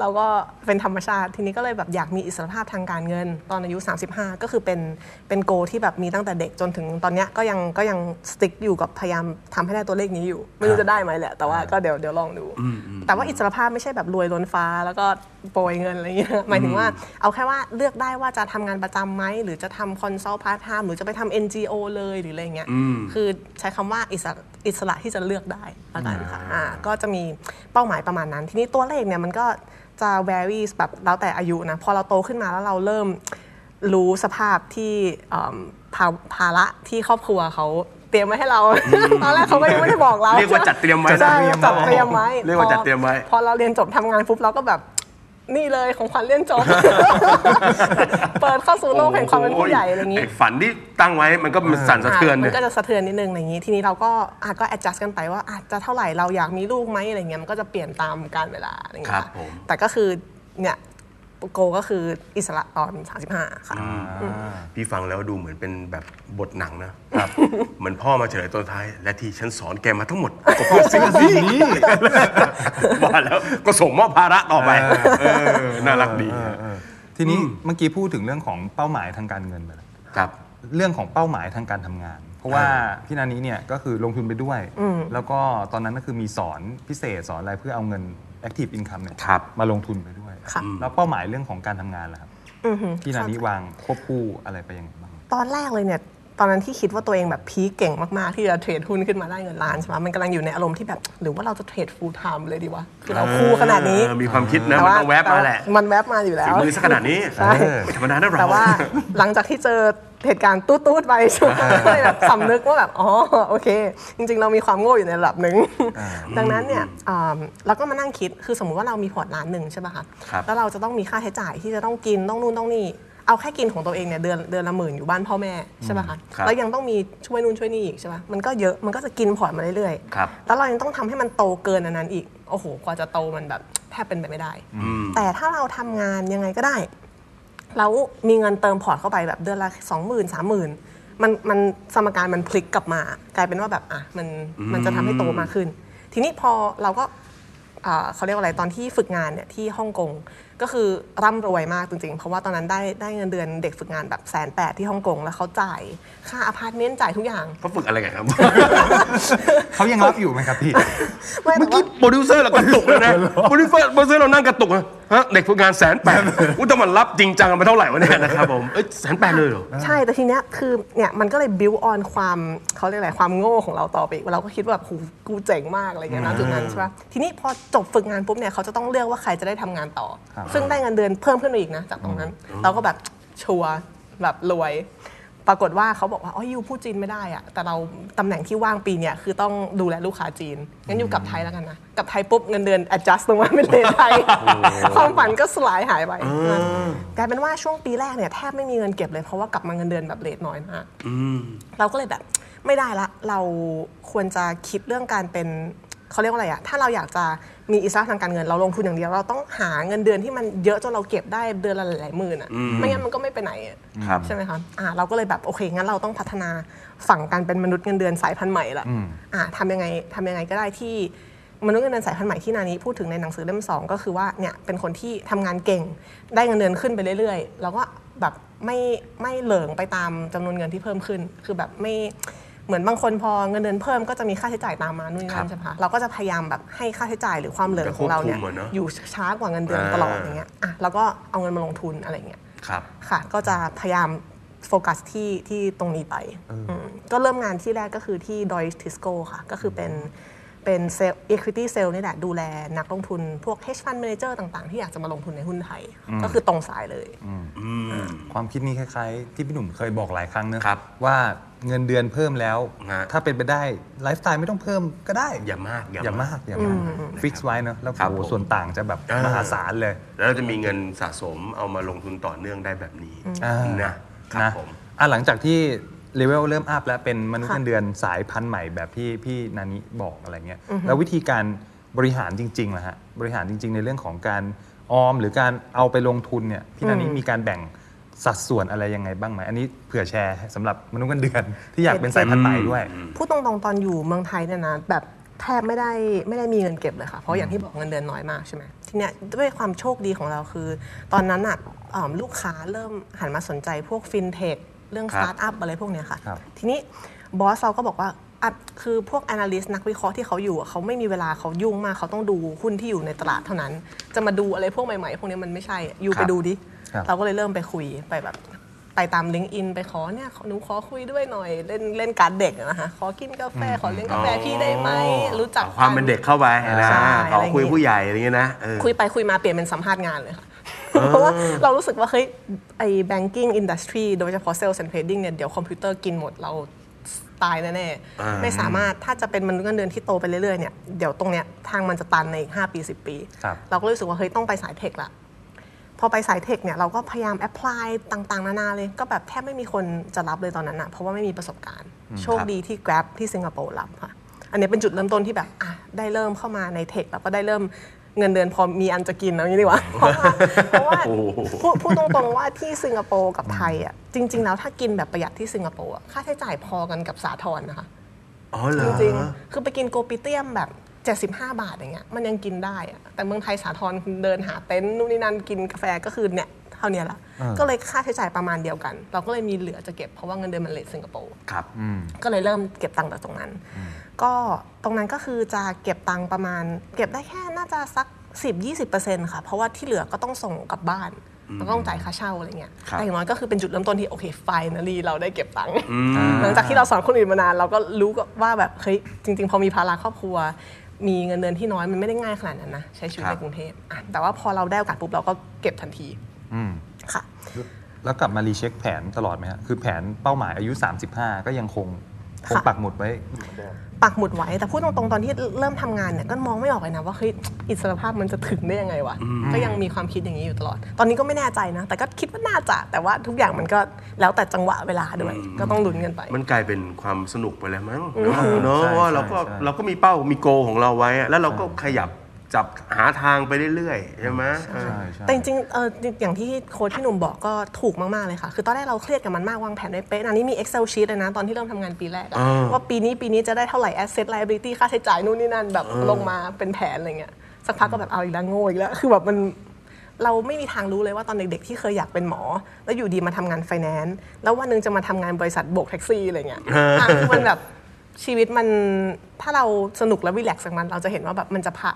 เราก็เป็นธรรมชาติทีนี้ก็เลยแบบอยากมีอิสรภาพทางการเงิน ตอนอายุ 35 ก็คือเป็นเป็นโกที่แบบมีตั้งแต่เด็กจนถึงตอนเนี้ยก็ยังก็ยังสติ๊กอยู่กับพยายามทำให้ได้ตัวเลขนี้อยู่ ไม่รู้จะได้ไหมแหละ แต่ว่าก็เดี๋ยวเดี๋ยวลองดู แต่ว่าอิสรภาพไม่ใช่แบบรวยล้นฟ้าแล้วก็โปรยเงินอะไรเงี้ยหมายถึงว่าเอาแค่ว่าเลือกได้ว่าจะทำงานประจำไหมหรือจะทำ consult part-time หรือจะไปทำ NGO เลยหรืออะไรเงี้ยคือใช้คำว่าอิสระอิสระที่จะเลือกได้ละกันค่ะอ่าก็จะมีเป้าหมายประมาณนั้น ทีนี้ตัวเลขเนี่ยมันก็จะ vary แบบแล้วแต่อายุนะ พอเราโตขึ้นมาแล้วเราเริ่มรู้สภาพที่เอิ่มภาภาระที่ครอบครัวเขาเตรียมไว้ให้เราตอนแรกเขาก็ยังไม่ได้บอกเราเรียกว่าจัดเตรียมไว้ใช่จัดเตรียมไว้เรียกว่าจัดเตรียมไว้พอเราเรียนจบทำงานปุ๊บเราก็แบบ นี่เลยของขวัญเรียนจบ เปิดเข้าสู่โลกแห่งความเป็นผู้ใหญ่อะไรอย่างนี้ไอ้ฝันที่ตั้งไว้มันก็มันสั่นสะเทือนมัเนี่ยนก็จะสะเทือนนิดนึงอะไรอย่างนี้ ทีนี้เราก็อาจก็ adjust กันไปว่าอาจจะเท่าไหร่เราอยากมีลูกไหมอะไรเงี้ยมันก็จะเปลี่ยนตามการเวลาอะไรอย่างเงี้ครัยบผมแต่ก็คือเนี่ย โกก็คืออิสระตอน 35 ค่ะ พี่ฟังแล้วดูเหมือนเป็นแบบบทหนังนะเหมือนพ่อมาเฉลยตอนท้าย และที่ฉันสอนแกมาทั้งหมด ก็เพื่อสิ่งนี้ว่าแล้วก็ส่งมอบภาระต่อไปเออน่ารักดีเออเออทีนี้เมื่อกี้พูดถึงเรื่องของเป้าหมายทางการเงินไปแล้วครับ เรื่องของเป้าหมายทางการทำงาน เพราะว่าพี่นานี้เนี่ยก็คือลงทุนไปด้วย แล้วก็ตอนนั้นก็คือมีสอนพิเศษสอนอะไรเพื่อเอาเงิน active income เนี่ยครับมาลงทุนไปด้วย ค่ะ แล้วเป้าหมายเรื่องของการทำงานล่ะครับอือหือพี่นานี้วางควบคู่อะไรไปยังไงบ้างตอนแรกเลยเนี่ยตอนนั้นที่คิดว่าตัวเองแบบพีคเก่งมาก ๆ ที่จะเทรดหุ้นขึ้นมาได้เงินล้านใช่ไหมมันกำลังอยู่ในอารมณ์ที่แบบ หรือว่าเราจะเทรด full time เลยดีวะคือเราคู่ขนาดนี้เออมีความคิดนะมันต้องแวบมาแหละ มันแวบมาอยู่แล้ฝีวมือสักขนาดนี้ใช่ไม่ธรรมดานะเราแต่ว่าหลังจากที่เจอ เหตุการณ์ตูดๆไปใช่ไหมก็เลยแบบสำนึกว่าแบบอ๋อโอเค จริง ๆ เรามีความโง่อยู่ในระดับหนึ่งดังนั้นเนี่ยอ่าเราก็มานั่งคิดคือสมมุติว่าเรามีพอร์ตล้านหนึ่งใช่ป่ะคะครับแล้วเราจะต้องมีค่าใช้จ่ายที่จะต้องกินต้องนู่นต้องนี่เอาแค่กินของตัวเองเนี่ยเดือนเดือนละหมื่นอยู่บ้านพ่อแม่ใช่ป่ะคะครับแล้วยังต้องมีช่วยนู่นช่วยนี่อีกใช่ป่ะมันก็เยอะมันก็จะกินพอร์ตมาเรื่อยๆครับแล้วเรายังต้องทำให้มันโตเกินอันนั้นอีกโอ้โหกว่าจะโตมันแบบแทบเป็นไปไม่ได้ แต่ถ้าเราทำงานยังไงก็ได้ แล้วมีเงินเติมพอร์ตเข้าไปแบบเดือนละสองหมื่นสามหมื่นมันมันสมการมันพลิกกลับมา กลายเป็นว่าแบบอะมันมันจะทำให้โตมากขึ้น ทีนี้พอเราก็อ่าเขาเรียกว่าอะไรตอนที่ฝึกงานเนี่ยที่ฮ่องกงก็คือร่ำรวยมากจริงๆ เพราะว่าตอนนั้นได้ได้เงินเดือนเด็กฝึกงานแบบแสนแปดที่ฮ่องกงแล้วเขาจ่ายค่าอพาร์ตเมนต์จ่ายทุกอย่างเขาฝึกอะไรกันครับเขายังรับอยู่ไหมครับพี่ไม่แต่ว่าเมื่อว่ากี้โปรดิวเซอร์เรากระตุกเลยนะโปรดิวเซอร์โปรดิวเซอร์เรานั่งกระตุกนะฮะเด็กฝึกงานแสนแปดอุ้ยแต่มันรับจริงจังกันไปเท่าไหร่วะเนี่ยนะครับผมเอ้ยแสนแปดเลยเหรอ ใช่แต่ทีเนี้ยคือเนี่ยมันก็เลย build on ความเขาเรียกอะไรความโง่ของเราต่อไปอีกเราก็คิดว่าแบบโหกูเจ๋งมากอะไรเงี้ยนะจุดนั้นใช่ปะทีนี้พอจบฝึกงานปุ๊บเนี่ยเขาจะต้องเลือกว่าใครจะได้ทำงานต่อครับซึ่งได้เงินเดือนเพิ่มขึ้นมาอีกนะจากตรงนั้น เราก็แบบชัวร์แบบรวย ปรากฏว่าเขาบอกว่าอ๋อยูพูดจีนไม่ได้อะแต่เราตำแหน่งที่ว่างปีเนี่ยคือต้องดูแลลูกค้าจีนงั้นอยู่กลับไทยแล้วกันนะกลับไทยปุ๊บเงินเดือน adjust ลงมาเป็นเลทไทยความฝันก็สลายหายไปกลายเป็นว่าช่วงปีแรกเนี่ยแทบไม่มีเงินเก็บเลยเพราะว่ากลับมาเงินเดือนแบบเลทน้อยมากเราก็เลยแบบไม่ได้ละเราควรจะคิดเรื่องการเป็นเขาเรียกว่าอะไรอะถ้าเราอยากจะ มีอิสระทางการเงินเราลงทุนอย่างเดียว เราต้องหาเงินเดือนที่มันเยอะจนเราเก็บได้เดือนละหลายๆหมื่นอะไม่งั้นมันก็ไม่ไปไหนอะครับใช่ไหมคะอ่าเราก็เลยแบบโอเคงั้นเราต้องพัฒนาฝั่งการเป็นมนุษย์เงินเดือนสายพันธุ์ใหม่ละอ่าทำยังไงทำยังไงก็ได้ที่มนุษย์เงินเดือนสายพันธุ์ใหม่ที่นานี้พูดถึงในหนังสือเล่มสองก็คือว่าเนี่ยเป็นคนที่ทำงานเก่งได้เงินเดือนขึ้นไปเรื่อย ๆ แล้วก็แบบไม่ไม่เหลิงไปตามจำนวนเงินที่เพิ่มขึ้น คือแบบไม่ เหมือนบางคนพอเงินเดือนเพิ่มก็จะมีค่าใช้จ่ายตามมานู่นนี่ครันั่บนใช่ไหมคะเราก็จะพยายามแบบให้ค่าใช้จ่ายหรือความเหลิงของเราเนี่ยจะควบคุมอะเนอะอยู่ช้ากว่าเงินเดือนตลอดอย่างเงี้ยอะแล้วก็เอาเงินมาลงทุนอะไรเงี้ยครับค่ะ ก็จะพยายามโฟกัสที่ที่ตรงนี้ไปมก็เริ่มงานที่แรกก็คือที่ดอยทิสโก้ค่ะ ก็คือเป็น เป็นเซลล์ equity sale นี่แหละดูแลนักลงทุนพวก hedge fund manager ต่างๆ ที่อยากจะมาลงทุนในหุ้นไทย ก็คือตรงสายเลย ความคิดนี้คล้ายๆ ที่พี่หนุ่มเคยบอกหลายครั้งนะครับ ว่าเงินเดือนเพิ่มแล้ว ฮะ ถ้าเป็นไปได้ไลฟ์สไตล์ไม่ต้องเพิ่มก็ได้ อย่ามาก อย่ามากอย่ามากฟิกซ์ไว้เนอะแล้วครับโอ้โหผม ส่วนต่างจะแบบอ่ามมหาศาลเลย แล้วเราจะมีเงินสะสมเอามาลงทุนต่อเนื่องได้แบบนี้อ่านะครับนะผม อะหลังจากที่ เลเวลเริ่มอัพแล้วเป็นมนุษย์ค่ะเงินเดือนสายพันธุ์ใหม่แบบที่พี่นานิบอกอะไรเงี้ยแล้ววิธีการบริหารจริงๆล่ะฮะบริหารจริง ๆ ในเรื่องของการออม หรือการเอาไปลงทุนเนี่ยพี่นานิมีการแบ่งสัดส่วนอะไรยังไงบ้างไหมอันนี้เผื่อแชร์สำหรับมนุษย์เงินเดือนที่อยากเป็นสายพันธุ์ใหม่ด้วยพูดตรงๆตอนอยู่เมืองไทยเนี่ยนะแบบแทบไม่ได้ไม่ได้มีเงินเก็บเลยค่ะ เพราะอย่างที่บอกเงินเดือนน้อยมากใช่ไหมทีเนี้ยด้วยความโชคดีของเราคือ ตอนนั้นอะอ่าลูกค้าเริ่มหันมาสนใจพวกฟินเทค เรื่องสตาร์ทอัพครับอะไรพวกเนี้ยค่ะ ครับทีนี้บอสเราก็บอกว่าอะคือพวก analyst นักวิเคราะห์ที่เขาอยู่อะเขาไม่มีเวลาเขายุ่งมากเขาต้องดูหุ้นที่อยู่ในตลาดเท่านั้น จะมาดูอะไรพวกใหม่ๆ พวกนี้มันไม่ใช่อยู่ครัไปบดูดิ ครับ เราก็เลยเริ่มไปคุยไปแบบไปตามลิงก์อินไปขอเนี่ยหนูขอคุยด้วยหน่อย เล่นเล่นการ์ดเด็กอะนะคะขอกินกาแฟขอเลี้ยงกาแฟพี่ได้ไหมรู้จักเอาความเป็นเด็กเข้าไปนะใช่ขอคุยผู้ใหญ่อะไรเงี้ยนะเออ คุยไปคุยมาเปลี่ยนเป็นสัมภาษณ์งานเลยค่ะ เพราะว่าเรารู้สึกว่าเฮ้ยไอ้ banking industry โดยเฉพาะ sales and trading เนี่ยเดี๋ยวคอมพิวเตอร์กินหมดเราตายแน่อ่าๆไม่สามารถถ้าจะเป็นมนุษย์เงินเดือนที่โตไปเรื่อยๆเนี่ยเดี๋ยวตรงเนี้ยทางมันจะตันในอีก5ปี 10 ปีครับเราก็รู้สึกว่าเฮ้ยต้องไปสาย tech ละพอไปสาย tech เนี่ยเราก็พยายาม apply ต่างๆ นานาเลย ก็แบบแทบไม่มีคนจะรับเลยตอนนั้นอะเพราะว่าไม่มีประสบการณ์ โชคดีที่ Grab ที่สิงคโปร์รับค่ะอันนี้เป็นจุดเริ่มต้นที่แบบอะได้เริ่มเข้ามาใน tech แล้วก็ได้เริ่ม เงินเดือนพอมีอันจะกินเอางี้ดีกว่า เพราะว่าเพราะว่าพูดพูดตรงๆว่าที่สิงคโปร์กับไทยอะจริง ๆ แล้วถ้ากินแบบประหยัดที่สิงคโปร์อะค่าใช้จ่ายพอกันกับสาทรนะคะอ๋อเหรจอริงๆคือไปกินโกปิเตียมแบบ75 บาทอย่างเงี้ยมันยังกินได้อะแต่เมืองไทยสาทรคุณเดินหาเต็นท์นู่นนี่นั่นกินกาแฟก็คือเนี่ยเท่าเนี้ยละอ่าก็เลยค่าใช้จ่ายประมาณเดียวกัน เราก็เลยมีเหลือจะเก็บเพราะว่าเงินเดือนมันเลทสิงคโปร์ครับก็เลยเริ่มเก็บตังค์จากตรงนั้น ก็ตรงนั้นก็คือจะเก็บตังค์ประมาณ เก็บได้แค่น่าจะสัก 10-20%ค่ะ เพราะว่าที่เหลือก็ต้องส่งกลับบ้านแล้วก็ต้องจ่ายค่าเช่าอะไรเงี้ยครับแต่อย่างน้อยก็คือเป็นจุดเริ่มต้นที่โอเคไฟนาลีเราได้เก็บตังค์ หลังจากที่เราสอนคนอื่นมานาน เราก็รู้ว่าแบบเฮ้ยจริง ๆ พอมีภาระครอบครัว มีเงินเดือนที่น้อยมันไม่ได้ง่ายขนาดนั้นนะใช้ชีวิตครัในบกรุงเทพอะแต่ว่าพอเราได้โอกาสปุ๊บเราก็เก็บทันทีอืมค่ะ แล้วกลับมารีเช็คแผนตลอดไหมฮะคือแผนเป้าหมายอายุ 35 ก็ยังคง คงค่ะปักหมุดไว้เหมือนเดิมปักหมุดไว้แต่พูดตรงๆตอนที่เริ่มทำงานเนี่ยก็มองไม่ออกเลยนะว่าเฮ้ยอิสรภาพมันจะถึงได้ยังไงวะก็ยังมีความคิดอย่างนี้อยู่ตลอด ตอนนี้ก็ไม่แน่ใจนะ แต่ก็คิดว่าน่าจะ แต่ว่าทุกอย่างมันก็แล้วแต่จังหวะเวลาด้วย ก็ต้องลุ้นกันไป มันกลายเป็นความสนุกไปแล้วมั้งเนอะเนอะใช่ว่าเราก็ใช่เราก็มีเป้ามีโกของเราไว้อะแล้วเราก็ขยับ จับหาทางไปเรื่อยๆใช่ไหมเออใช่ใช่แต่จริงๆเอออย่างที่โค้ชพี่หนุ่มบอกก็ถูกมากๆเลยค่ะ คือตอนแรกเราเครียดกับมันมากวางแผนไว้เป๊ะอันนี้มี Excel sheet เลยนะ ตอนที่เริ่มทำงานปีแรกอะอ่าว่าปีนี้ปีนี้จะได้เท่าไหร่ asset liability ค่าใช้จ่ายนู่นนี่นั่นแบบลงมาเป็นแผนอะไรเงี้ยสักพักก็แบบเอาอีกแล้วโง่อีกแล้วคือแบบมันเราไม่มีทางรู้เลยว่าตอนเด็กๆที่เคยอยากเป็นหมอ แล้วอยู่ดีมาทำงานไฟแนนซ์แล้ววันหนึงจะมาทำงานบริษัทโบกแท็กซี่อะไรเงี้ยอะคือมันแบบ ชีวิตมันถ้าเราสนุกและรีแลกซ์กับมันเราจะเห็นว่าแบบมันจะพา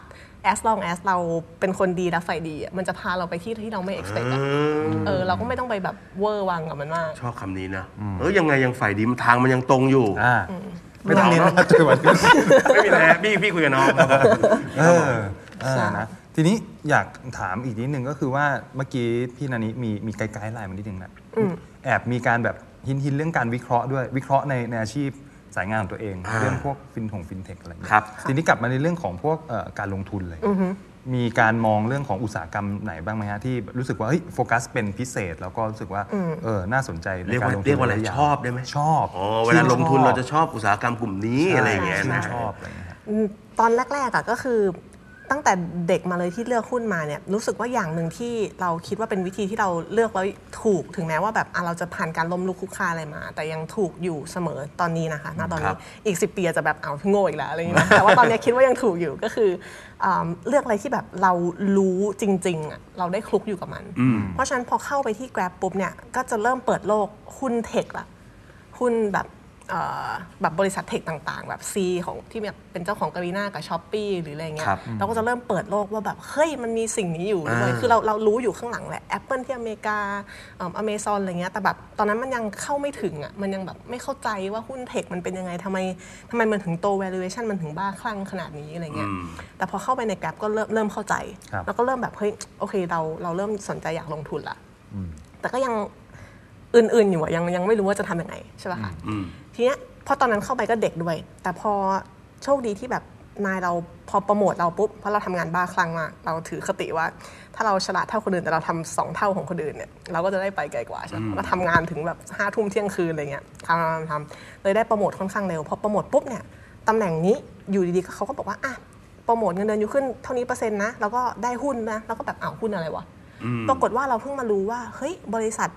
as long as เราเป็นคนดีและใฝ่ดีอะมันจะพาเราไปที่ที่เราไม่ expect อะเออเราก็ไม่ต้องไปแบบเวอร์วังกับมันมาก ชอบคำนี้นะ เออยังไงยังฝ่ายดีมันทางมันยังตรงอยู่ อ่าไม่ต้องเน้นนะจังหวะนี้ไม่มีอะไรพี่พี่คุยกับน้องครับเออเออใช่นะทีนี้อยากถามอีกนิดนึงก็คือว่าเมื่อกี้พี่นานิมีมี guideline มานิดนึงนะแอบมีการแบบหินหินๆเรื่องการวิเคราะห์ด้วยวิเคราะห์ในในอาชีพ สายงานของตัวเองอ่าเรื่องพวกฟินทงฟินเทคอะไรอย่างเงี้ยครับทีนี้กลับมาในเรื่องของพวกเอ่อการลงทุนเลย มีการมองเรื่องของอุตสาหกรรมไหนบ้างไหมฮะที่รู้สึกว่าเฮ้ยโฟกัสเป็นพิเศษ แล้วก็รู้สึกว่าเออน่าสนใจในเรียกการว่าลงทุนเรียกว่าอะไรหลยๆย่งชอบได้ไหมชอบอ๋อเวลาลงทุนเราจะชอบอุตสาหกรรมกลุ่มนี้อะไรอย่างเงี้ยชื่นะชอบอะไรอย่างเงี้ยฮะอืมตอนแรกๆอะก็คือ ตั้งแต่เด็กมาเลยที่เลือกหุ้นมาเนี่ยรู้สึกว่าอย่างหนึ่งที่เราคิดว่าเป็นวิธีที่เราเลือกแล้วถูกถึงแม้ว่าแบบอะเราจะผ่านการล้มลุกคลุกคลานอะไรมา แต่ยังถูกอยู่เสมอตอนนี้นะคะณตอนครันี้บอีก 10 ปีอาจจะแบบเอาโง่อีกแล้วอะไรอย่างเงี้ยนะแต่ว่าตอนนี้คิดว่ายังถูกอยู่ก็คืออ่าเลือกอะไรที่แบบเรารู้จริงๆอะเราได้คลุกอยู่กับมัน เพราะฉะนั้นพอเข้าไปที่ Grab ปุ๊บเนี่ยก็จะเริ่มเปิดโลกหุ้นเทคละหุ้นแบบเอ่อ แบบบริษัทเทคต่างๆ แบบ C ของที่แบบเป็นเจ้าของก a รีนากับช้อปปีหรืออะไรเงี้ยครับเราก็จะเริ่มเปิดโลกว่าแบบ เฮ้ย มันมีสิ่งนี้อยู่ด้วยอ่าคือเราเรารู้อยู่ข้างหลังแหละ Apple ที่อเมริกาอเมซอนอะไรเงี้ยแต่แบบตอนนั้นมันยังเข้าไม่ถึงอะมันยังแบบไม่เข้าใจว่าหุ้นเทคมันเป็นยังไงทำไมทำไมมันถึงโต valuation มันถึงบ้าคลั่งขนาดนี้อะไรเงี้ยแต่พอเข้าไปใน Grab ก็เริ่มเริ่มเข้าใจครับแล้วก็เริ่มแบบเฮ้ยโอเคเราเราเริ่มสนใจอยากลงทุนละแต่ก็ยังอื่นๆอยู่อะยังยังไม่รู้ว่าจะทำยังไงใช่ป่ะคะ ทีเนี้ยพอตอนนั้นเข้าไปก็เด็กด้วย แต่พอโชคดีที่แบบนายเราพอโปรโมทเราปุ๊บเพราะเราทำงานบ้าคลั่งมากเราถือคติว่า ถ้าเราฉลาดเท่าคนอื่นแต่เราทำสองเท่าของคนอื่นเนี่ยเราก็จะได้ไปไกลกว่าใช่ไหมก็ทำงานถึงแบบห้าทุ่มเที่ยงคืนอะไรเงี้ยทำทำทำเลยได้โปรโมทค่อนข้างเร็วพอโปรโมทปุ๊บเนี่ยตำแหน่งนี้อยู่ดีๆเขาก็บอกว่าอะโปรโมทเงินเดือนอยู่ขึ้นเท่านี้เปอร์เซ็นต์นะแล้วก็ได้หุ้นนะแล้วก็แบบอ้าวหุ้นอะไรวะปรากฏว่าเราเพิ่งมารู้ว่าเฮ้ยบริษัท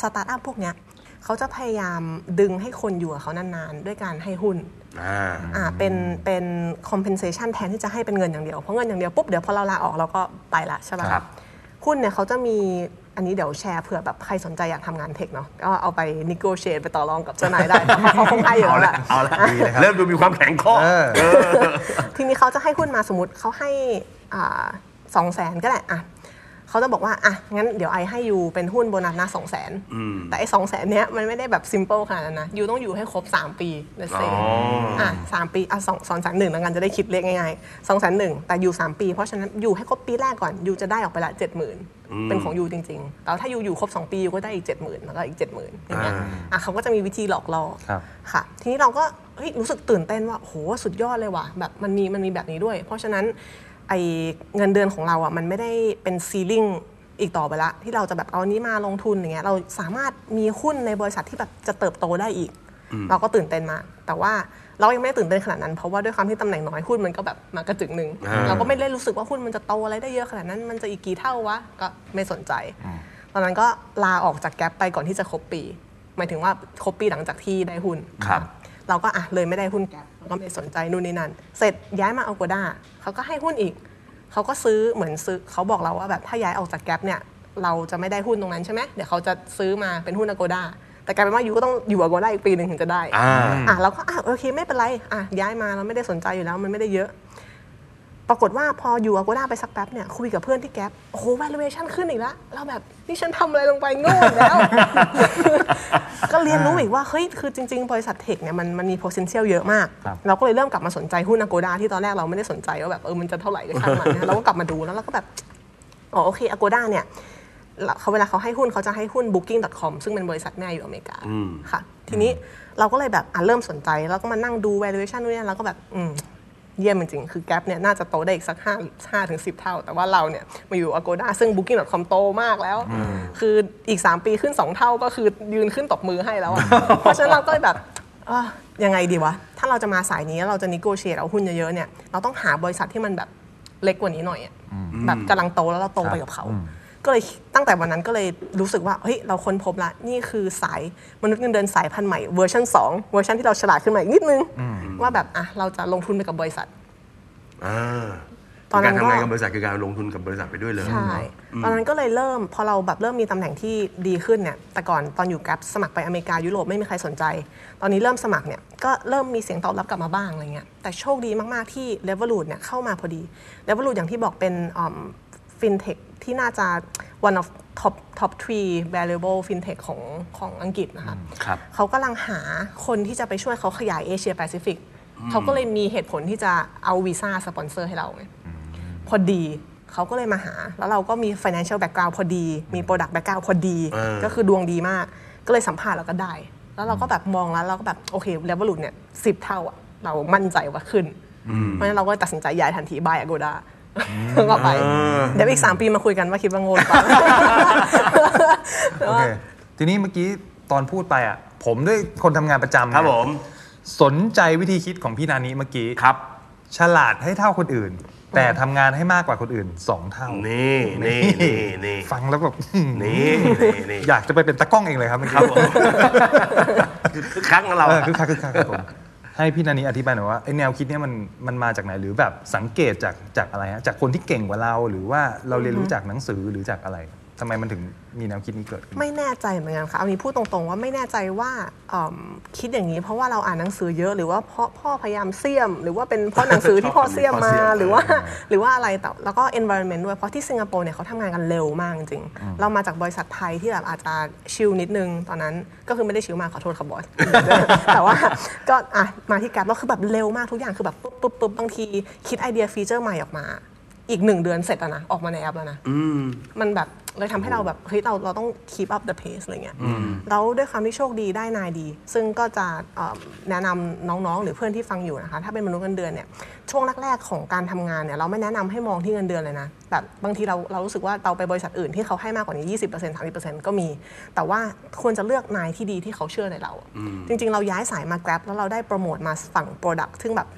สตาร์ทอัพพวกเนี้ย เขาจะพยายามดึงให้คนอยู่กับเขานานๆ ด้วยการให้หุ้นอ่าอ่าเป็นเป็น compensation แทนที่จะให้เป็นเงินอย่างเดียว เพราะเงินอย่างเดียวปุ๊บเดี๋ยวพอเราลาออกเราก็ไปละใช่ป่ะครับหุ้นเนี่ยเขาจะมีอันนี้เดี๋ยวแชร์เผื่อแบบใครสนใจอยากทำงานเทคเนาะก็เอาไป negotiate ไปต่อรองกับเจ้านายได้เพราะเขาคงให้อยู่เอาแล้วแหละละเอาละเริ่มดูมีความแข็งข้อเออทีนี้เขาจะให้หุ้นมาสมมติเขาให้สองแสนก็ได้อะ เขาจะบอกว่า อะ งั้นเดี๋ยวไอให้ยูเป็นหุ้นโบนัสนะสองแสนแต่ไอ้สองแสนเนี้ยมันไม่ได้แบบซิมเ l ิลขนาดนั้นนะยูต้องอยู่ให้ครบ 3 ปีเลเซอ๋ออะสามปี อะสองสองแสนหนึ่งแล้วกันจะได้คิดเลขง่ายๆสองแสนหนึ่งแต่อยู่สามปี เพราะฉะนั้นอยู่ให้ครบปีแรกก่อนยูจะได้ออกไปละเจ็ดหมื่นเป็นของยูจริงๆ แต่ถ้ายูอยู่ครบ 2 ปียูก็ได้อีก 7 0,000 แล้วก็อีก 7 0,000อย่างเงี้ยอะเขาก็จะมีวิธีหลอกล่อครับค่ะ ทีนี้เราก็เฮ้ยรู้สึกตื่นเต้นว่าโหสุดยอดเลยว่ะแบบมันมีมันมีแบบนี้ด้วย เพราะฉะนั้น ไอเงินเดือนของเราอะมันไม่ได้เป็นซีลิงอีกต่อไปละที่เราจะแบบเอานี้มาลงทุนอย่างเงี้ยเราสามารถมีหุ้นในบริษัทที่แบบจะเติบโตได้อีก เราก็ตื่นเต้นมากแต่ว่าเรายังไม่ได้ตื่นเต้นขนาดนั้น เพราะว่าด้วยความที่ตำแหน่งน้อยหุ้นมันก็แบบมากระจึกหนึ่งอ่าเราก็ไม่ได้รู้สึกว่าหุ้นมันจะโตอะไรได้เยอะขนาดนั้น มันจะอีกกี่เท่าวะก็ไม่สนใจตอนนั้นก็ลาออกจากแก๊ปไปก่อนที่จะครบปี หมายถึงว่าครบปีหลังจากที่ได้หุ้นครับเราก็อะเลยไม่ได้หุ้นแก๊ป เราก็ไม่สนใจนู่นนี่นั่น เสร็จย้ายมาเอาโกด้าเขาก็ให้หุ้นอีก เขาก็ซื้อเหมือนซื้อเขาบอกเราว่าแบบถ้าย้ายออกจากแก๊ปเนี่ยเราจะไม่ได้หุ้นตรงนั้นใช่ไหมเดี๋ยวเขาจะซื้อมาเป็นหุ้นอโกด้าแต่กลายเป็นว่ายูก็ต้องอยู่อโกด้าอีกปีหนึ่งถึงจะได้อ่าอะเราก็อะโอเคไม่เป็นไรอะย้ายมาเราไม่ได้สนใจอยู่แล้วมันไม่ได้เยอะ ปรากฏว่าพออยู่อโกด้าไปสักแป๊บเนี่ยคุยกับเพื่อนที่แก๊ปโอ้โห valuation ขึ้นอีกแล้วเราแบบนี่ฉันทำอะไรลงไปโง่อีกแล้ว ก็เรียนรู้อีกว่าเฮ้ยคือจริง ๆ บริษัทเทคเนี่ยมันมันมี potential เยอะมากครับเราก็เลยเริ่มกลับมาสนใจหุ้นอโกด้าที่ตอนแรกเราไม่ได้สนใจว่าแบบเออมันจะเท่าไหร่ก็ช่างมันนะเราก็กลับมาดูแล้วเราก็แบบอ๋อโอเคอโกด้าเนี่ยเขาเวลาเขาให้หุ้นเขาจะให้หุ้น booking.com ซึ่งเป็นบริษัทแม่อยู่อเมริกาค่ะ ทีนี้เราก็เลยแบบอะเริ่มสนใจ แล้วก็มานั่งดู valuation นู่นนี่แล้วก็แบบอืม เยี่ยมจริงๆคือแก p เนี่ยน่าจะโตได้อีกสัก5 5ถึง10 เท่า แต่ว่าเราเนี่ยมาอยู่ Agoda ซึ่ง Booking.com โตมากแล้ว คืออีก 3 ปีขึ้น 2 เท่าก็คือยืนขึ้นตบมือให้แล้วอะเพราะฉะนั้นเราก็เลยแบบเอ้อยังไงดีวะ ถ้าเราจะมาสายนี้แล้วเราจะนิโกเชตเอาหุ้นเยอะๆเนี่ยเราต้องหาบริษัทที่มันแบบเล็กกว่านี้หน่อยอะแบบกำลังโตแล้วเราโตไปกับเขา ก็เลยตั้งแต่วันนั้นก็เลยรู้สึกว่าเฮ้ยเราค้นพบละนี่คือสายมนุษย์เงินเดือนสายพันธุ์ใหม่เวอร์ชัน2เวอร์ชันที่เราฉลาดขึ้นมาอีกนิดนึง ว่าแบบอะเราจะลงทุนไปกับบริษัทอ่าตอนนั้นการทำงานก็กับบริษัทคือการลงทุนกับบริษัทไปด้วยเลยใช่ตอนนั้นก็เลยเริ่มพอเราแบบเริ่มมีตำแหน่งที่ดีขึ้นเนี่ยแต่ก่อนตอนอยู่ Grab สมัครไปอเมริกายุโรปไม่มีใครสนใจ ตอนนี้เริ่มสมัครเนี่ยก็เริ่มมีเสียงตอบรับกลับมาบ้างอะไรเงี้ยแต่โชคดีมาก ๆ ที่ l e v e l o o t เนี่ยเข้ามาพอดี l e v e l o o t อย่างที่บอกเป็นฟินเทค ที่น่าจะ one of top top three valuable fintech ของของอังกฤษนะคะครับเขากำลังหาคนที่จะไปช่วยเขาขยายเอเชียแปซิฟิกเขาก็เลยมีเหตุผลที่จะเอาวีซ่าสปอนเซอร์ให้เราไงพอดีเขาก็เลยมาหา แล้วเราก็มี financial background พอดี มี product background พอดีเออก็คือดวงดีมาก ก็เลยสัมภาษณ์แล้วก็ได้ แล้วเราก็แบบมองแล้วเราก็แบบโอเคเลเวลุเนี่ยสิบเท่าอะเรามั่นใจว่าขึ้น เพราะฉะนั้นเราก็ตัดสินใจย้ายทันทีบายอโกดา ก็ไป เดี๋ยวอีก 3 ปีมาคุยกันว่าคิดว่าโง่หรือเปล่าโอเคทีนี้เมื่อกี้ตอนพูดไปอะ ผมด้วยคนทำงานประจำครับเนี่ยผม สนใจวิธีคิดของพี่นานิเมื่อกี้ครับ ฉลาดให้เท่าคนอื่น แต่ทำงานให้มากกว่าคนอื่นสองเท่า นี่นี่นี่นี่ฟังแล้วแบบนี่นี่นี่อยากจะไปเป็นตะกล้องเองเลยครับเมื่อกี้ครับผมคือครั้งเราเออคือคักคือคักครับผม ให้พี่นานีอธิบายหน่อยว่าไอแนวคิดเนี้ยมันมันมาจากไหนหรือแบบสังเกตจากจากอะไรฮะจากคนที่เก่งกว่าเราหรือว่าเราเรียนรู้จากหนังสือหรือจากอะไร ทำไมมันถึงมีแนวคิดนี้เกิดขึ้นไม่แน่ใจเหมือนกันค่ะเอานี้พูดตรงๆ ว่าไม่แน่ใจว่าเอิ่มคิดอย่างนี้ เพราะว่าเราอ่านหนังสือเยอะหรือว่าเพราะพ่อพยายามเสี่ยม หรือว่าเป็นเพราะหนังสือที่พ่อเสี่ยมพ่อมาเสี่ยมหรือว่าอ่าหรือว่าอะไรแต่แล้วก็ environment ด้วยเพราะที่สิงคโปร์เนี่ยเขาทำงานกันเร็วมากจริงๆเรามาจากบริษัทไทยที่แบบอาจจะชิลนิดนึงตอนนั้นก็คือไม่ได้ชิลมากขอโทษครับบอสแต่ว่าก็อะมาที่แกร็บแล้วคือแบบเร็วมากทุกอย่างคือแบบปุ๊บปุ๊บปุ๊บบางทีคิดไอเดียฟีเจอร์ใหม่ออกมา อีกหนึ่งเดือนเสร็จแล้วนะ ออกมาในแอปแล้วนะมันแบบเลยทำให้เราแบบเฮ้ยเราเราต้อง keep up the pace อะไรเงี้ยแล้วด้วยความที่โชคดีได้นายดี ซึ่งก็จะเอ่อแนะนำน้องๆ หรือเพื่อนที่ฟังอยู่นะคะ ถ้าเป็นมนุษย์เงินเดือนเนี่ยช่วงแรกๆ ของการทำงานเนี่ยเราไม่แนะนำให้มองที่เงินเดือนเลยนะแบบบางทีเราเรารู้สึกว่าเราไปบริษัทอื่นที่เขาให้มากกว่านี้ 20% 30%ก็มี แต่ว่าควรจะเลือกนายที่ดีที่เขาเชื่อในเรา จริง ๆ เราย้ายสายมา Grab แล้วเราได้โปรโมทมาฝั่ง Product ซึ่งแบบ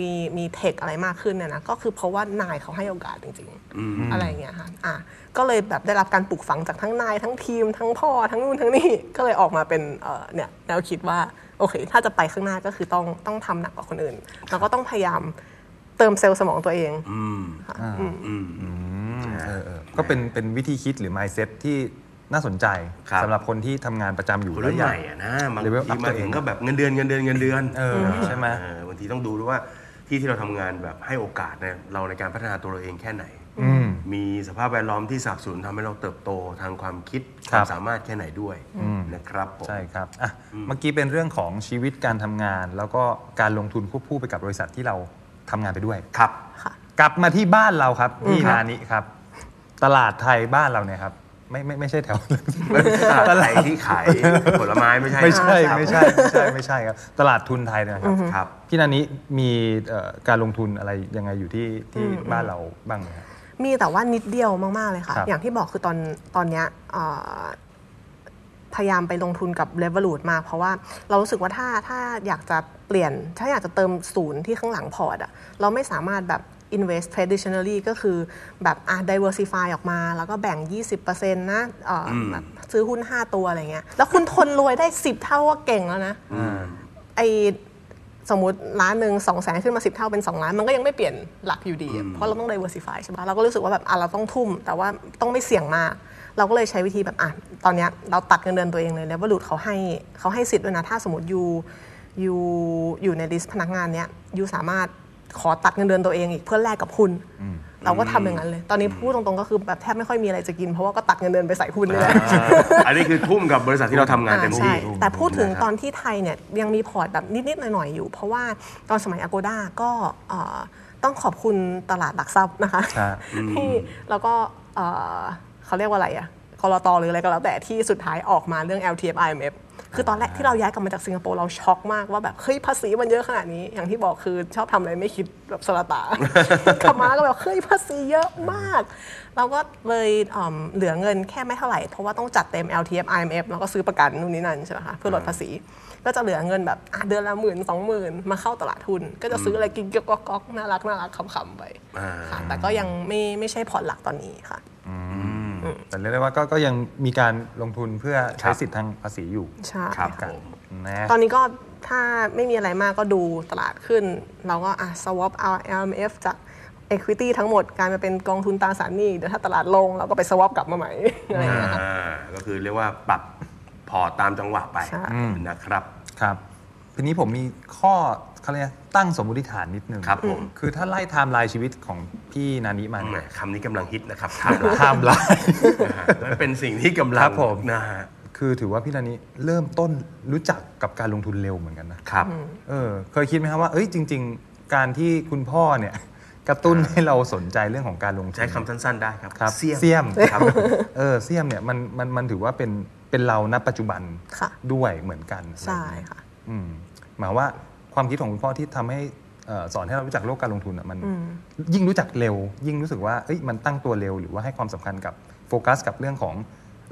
มีมีเทคอะไรมากขึ้นเนี่ยนะก็คือเพราะว่านายเขาให้โอกาสจริง ๆ อะไรอย่างเงี้ยค่ะอะก็เลยแบบได้รับการปลูกฝังจากทั้งนายทั้งทีม ทั้งพ่อทั้งนู่นทั้งนี่ก็เลยออกมาเป็นเอ่อเนี่ยแนวคิดว่าโอเค ถ้าจะไปข้างหน้าก็คือต้องต้องทำหนักกว่าคนอื่น แล้วก็ต้องพยายามเติมเซลล์สมองตัวเองอืมค่ะอืมอืมเออเออก็เป็นเป็นวิธีคิดหรือ mindset ที่ น่าสนใจครับ สำหรับคนที่ทำงานประจำอยู่คนแล้รุ่วนอยาใหกม่อะนะบาง level ที up มาตัวเอถึงงก็แบบเงินเดือนเงินเดือนเงินเดือนเออใช่ไหมเออบางทีต้องดูด้วยว่าที่ที่เราทำงานแบบให้โอกาสเนี่ยเราในการพัฒนาตัวเราเองแค่ไหน อืม มีสภาพแวดล้อมที่สนับสนุนทำให้เราเติบโตทางความคิดคครับวามสามารถแค่ไหนด้วยนะครับผม ใช่ครับอะเมื่อกี้เป็นเรื่องของชีวิตการทำงาน แล้วก็การลงทุนควบคู่ไปกับบริษัทที่เราทำงานไปด้วยครับ ค่ะ กลับมาที่บ้านเราครับที่ครับนานิครับ ตลาดไทยบ้านเราเนี่ยครับ ไม่ไม่ไม่ใช่แถวตลาดไทยที่ขายผลไม้ไม่ใช่ไม่ใช่ครับไม่ใช่ไม่ใช่ไม่ใช่ครับ ตลาดทุนไทยเนยนะครับครับพี่นานิมีเอ่อการลงทุนอะไรยังไงอยู่ที่ที่บ้านเราบ้างไหมครับมีแต่ว่านิดเดียวมากๆเลยค่ะครับอย่างที่บอกคือตอนตอนเนี้ยเอ่อพยายามไปลงทุนกับ Revolut มากเพราะว่าเรารู้สึกว่าถ้าถ้าอยากจะเปลี่ยน ถ้าอยากจะเติมศูนย์ที่ข้างหลังพอร์ตอะเราไม่สามารถแบบ invest traditionally ก็คือแบบอะ diversify ออกมา แล้วก็แบ่ง 20%นะเอ่ออแบบซื้อหุ้น 5 ตัวอะไรเงี้ย แล้วคุณทนรวยได้ 10 เท่าก็เก่งแล้วนะไอสมมติล้านหนึ่งสองแสนขึ้นมาสิบเท่าเป็น2ล้าน มันก็ยังไม่เปลี่ยนหลักอยู่ดีอะเพราะเราต้อง diversify ใช่ปะเราก็รู้สึกว่าแบบอะเราต้องทุ่ม แต่ว่าต้องไม่เสี่ยงมาก เราก็เลยใช้วิธีแบบอะตอนเนี้ยเราตัดเงินเดือนตัวเองเลยแล้ว Revolut เขาให้เขาให้สิทธิ์ด้วยนะถ้าสมมติ you you อยู่ใน list พนักงานเนี้ย you สามารถ ขอตัดเงินเดือนตัวเองอีกเพื่อแลกกับหุ้นเราก็ทำอย่างนั้นเลย ตอนนี้พูดตรงๆก็คือแบบแทบไม่ค่อยมีอะไรจะกิน เพราะว่าก็ตัดเงินเดือนไปใส่หุ้นนี่แหละอันนี้คือทุ่มกับบริษัทที่เราทำงานเต็มอ่าที่ใช่แต่พูดถึงนะครับตอนที่ไทยเนี่ยยังมีพอร์ตแบบนิดๆหน่อยๆอยู่ เพราะว่าตอนสมัย Agoda ก็เอ่อต้องขอบคุณตลาดหลักทรัพย์นะคะครับที่แล้วก็เอ่อเขาเรียกว่าอะไรอะกรตหรืออะไรก็แล้วแต่ที่สุดท้ายออกมาเรื่อง LTF IMF คือตอนแรกที่เราย้ายกลับมาจากสิงคโปร์เราช็อกมากว่าแบบเฮ้ยภาษีมันเยอะขนาดนี้ อย่างที่บอกคือชอบทำอะไรไม่คิดแบบสลตากลับมาก็แบบเฮ้ยภาษีเยอะมาก เราก็เลยเอิ่มเหลือเงินแค่ไม่เท่าไหร่ เพราะว่าต้องจัดเต็ม LTF IMF แล้วก็ซื้อประกันนู่นนี่นั่นใช่ไหมคะเพื่อลดภาษี ก็จะเหลือเงินแบบอะเดือนละหมื่นสองหมื่นมาเข้าตลาดทุน ก็จะซื้ออะไรกินก๊อกก๊อกๆน่ารักน่ารักขำๆไปอ่าค่ะแต่ก็ยังไม่ไม่ใช่พอร์ตหลักตอนนี้ค่ะ แต่เรียกได้ว่าก็ก็ยังมีการลงทุนเพื่อใช้ครับสิทธิ์ทางภาษีอยู่ใช่ครับค่ะผมนะตอนนี้ก็ถ้าไม่มีอะไรมากก็ดูตลาดขึ้น เราก็อะ swap เอา RMF จาก equity ทั้งหมดกลายมาเป็นกองทุนตราสารหนี้เดี๋ยวถ้าตลาดลงเราก็ไป swap กลับมาใหม่อะไรอย่างเงี้ยค่ะอ่าก็คือเรียกว่าปรับพอร์ตตามจังหวะไปใช่นะครับครับ ทีนี้ผมมีข้อเขาเรียกตั้งสมมติฐานนิดนึงครับผม คือถ้าไล่ไทม์ไลน์ชีวิตของพี่นานิมาแหมเนี่ยคำนี้กำลังฮิตนะครับไทม์ไลน์ไทม์ไลน์นะฮะมันเป็นสิ่งที่กำลัคงรับผมนะฮะคือถือว่าพี่นานิเริ่มต้นรู้จักกับการลงทุนเร็วเหมือนกันนะครับเออเคยคิดไหมครับว่าเอ้ยจริง ๆ การที่คุณพ่อเนี่ยกระตุ้นให้เราสนใจเรื่องของการลงทุนใช้คำสั้น ๆ ได้ครับครับเสี่ยมเสี่ยมครับเออเสี่ยมเนี่ยมันมันมันถือว่าเป็นเป็นเราณปัจจุบันค่ะด้วยเหมือนกันใช่ค่ะอืม หมายว่าความคิดของคุณพ่อที่ทำให้เอ่อสอนให้เรารู้จักโลกการลงทุนอะมันยิ่งรู้จักเร็ว ยิ่งรู้สึกว่าเอ้ยมันตั้งตัวเร็วหรือว่าให้ความสำคัญกับโฟกัสกับเรื่องของ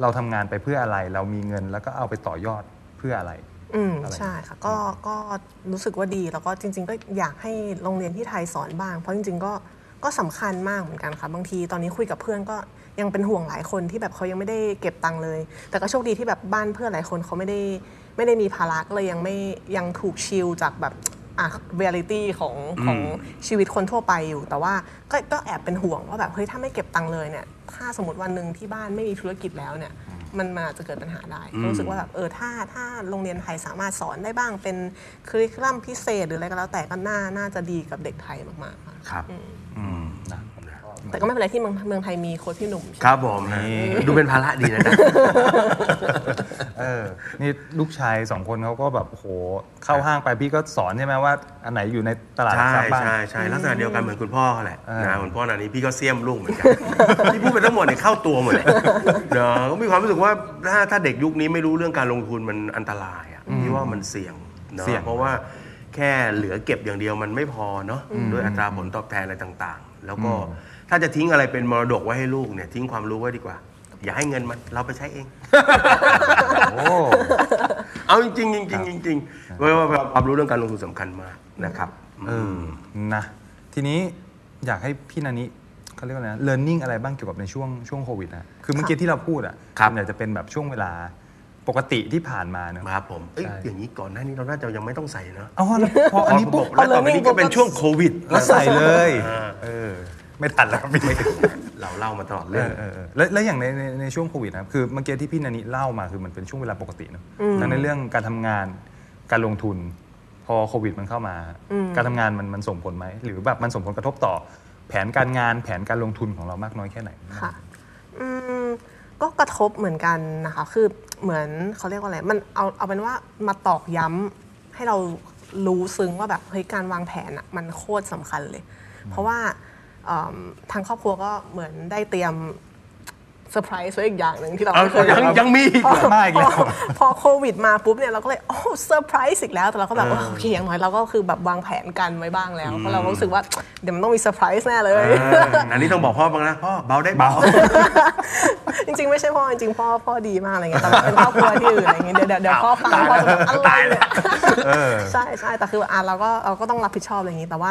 เราทำงานไปเพื่ออะไร เรามีเงินแล้วก็เอาไปต่อยอดเพื่ออะไรอืมอะไรใช่ค่ะก็ก็รู้สึกว่าดีแล้วก็จริง ๆ ก็อยากให้โรงเรียนที่ไทยสอนบ้าง เพราะจริง ๆ ก็ก็สำคัญมากเหมือนกันค่ะบางทีตอนนี้คุยกับเพื่อนก็ยังเป็นห่วงหลายคนที่แบบเขายังไม่ได้เก็บตังค์เลย แต่ก็โชคดีที่แบบบ้านเพื่อนหลายคนเขาไม่ได้ ไม่ได้มีภาระก็เลยยังไม่ยังถูกชิลจากแบบอะเรียลิตี้ของของชีวิตคนทั่วไปอยู่ แต่ว่าก็ก็แอบเป็นห่วงว่าแบบเฮ้ยถ้าไม่เก็บตังค์เลยเนี่ยถ้าสมมติวันหนึ่งที่บ้านไม่มีธุรกิจแล้วเนี่ยมันมันอาจจะเกิดปัญหาได้ก็รู้สึกว่าแบบเออถ้าถ้าโรงเรียนไทยสามารถสอนได้บ้างเป็นคริคูลัมพิเศษหรืออะไรก็แล้วแต่ก็น่าน่าจะดีกับเด็กไทยมากๆค่ะครับนะ แต่ก็ไม่เป็นไรที่เมืองเมืองไทยมีโค้ชพี่หนุ่มใช่ไหมครับผมฮะดูเป็นภาระดีนะครับเออนี่ลูกชายสองคนเขาก็แบบโอ้โหเข้าห้างไปพี่ก็สอนใช่ไหมว่า อันไหนอยู่ในตลาดหลักใช่ทรัพย์บ้างใช่ใช่ลักษณะเดียวกันเหมือนคุณพ่อเขาแหละเออนะคุณพ่อนานี้พี่ก็เสี่ยมลูกเหมือนกันที่พูดไปทั้งหมดเนี่ยเข้าตัวหมดเลยเนาะก็มีความรู้สึกว่าถ้าถ้าเด็กยุคนี้ไม่รู้เรื่องการลงทุนมันอันตรายอะพี่ว่ามันเสี่ยงเนาะเสี่ยงเพราะว่าแค่เหลือเก็บอย่างเดียวมันไม่พอเนาะด้วยอัตราผลตอบแทนอะไรต่างๆ แล้วก็ ถ้าจะทิ้งอะไรเป็นมรดกไว้ให้ลูกเนี่ยทิ้งความรู้ไว้ดีกว่า อย่าให้เงินมันเราไปใช้เอง โอ้ เอาจริงๆจริงๆจริงๆเพราะว่าความรู้เรื่องการลงทุนสำคัญมากนะครับ เออนะ ทีนี้อยากให้พี่นานิเขาเรียกว่าอะไรนะ learning อะไรบ้างเกี่ยวกับในช่วงช่วงโควิดนะคือเมื่อกี้ที่เราพูดอะครับส่วนใหญ่จะเป็นแบบช่วงเวลาปกติที่ผ่านมาเนอะครับผมเอ้ยใช่อย่างนี้ก่อนหน้านี้เราน่าจะยังไม่ต้องใส่เนอะอ๋อแล้วพออันนี้ปุ๊บแล้วต่อไปนี้ก็เป็นช่วงโควิด แล้วใส่เลยอ่าเออ ไม่ทันแล้วครับพี่เราเล่ามาตลอดเอเรื่องอเออเออแล้วแล้วอย่างในในในช่วงโควิดนะครับคือเมื่อกี้ที่พี่นานิเล่ามาคือมันเป็นช่วงเวลาปกติเนอะทั้งในเรื่องการทำงานการลงทุน พอโควิดมันเข้ามา การทำงานมันมันส่งผลไหมหรือแบบมันส่งผลกระทบต่อ แผนการงานแผนการลงทุนของเรามากน้อยแค่ไหนค่ะอืมก็กระทบเหมือนกันนะคะ คือเหมือนเขาเรียกว่าอะไร มันเอาเอาเป็นว่ามาตอกย้ำให้เรารู้ซึ้งว่าแบบเฮ้ยการวางแผนอะมันโคตรสำคัญเลย เพราะว่าเอิ่ม ทางครอบครัวก็เหมือนได้เตรียมเซอร์ไพรส์ไว้อีกอย่างหนึ่งที่เราเอาไม่เคยยังยังมีอีกพอเหรอมาอีกแล้วพอพอโควิดมาปุ๊บเนี่ยเราก็เลยโอ้เซอร์ไพรส์อีกแล้ว แต่เราก็แบบว่าโอเคอย่างน้อยเราก็คือแบบวางแผนกันไว้บ้างแล้วเพราะเราก็รู้สึกว่าเดี๋ยวมันต้องมีเซอร์ไพรส์แน่เลยเอออันนี้ต้องบอกพ่อบ้างนะพ่อเบาได้เบา จริงๆ ไม่ใช่พ่อจริงๆพ่อพ่อดีมากอะไรเงี้ยแต่ว่าเป็นครอบครัวที่อื่นอะไรเงี้ยเดี๋ยวเดี๋ยวเดี๋ยวพ่อฟังพ่อจะแบบอะไรเนี่ยใช่ใช่แต่คืออะเราก็เราก็ต้องรับผิดชอบอะไรอย่างงี้แต่ว่า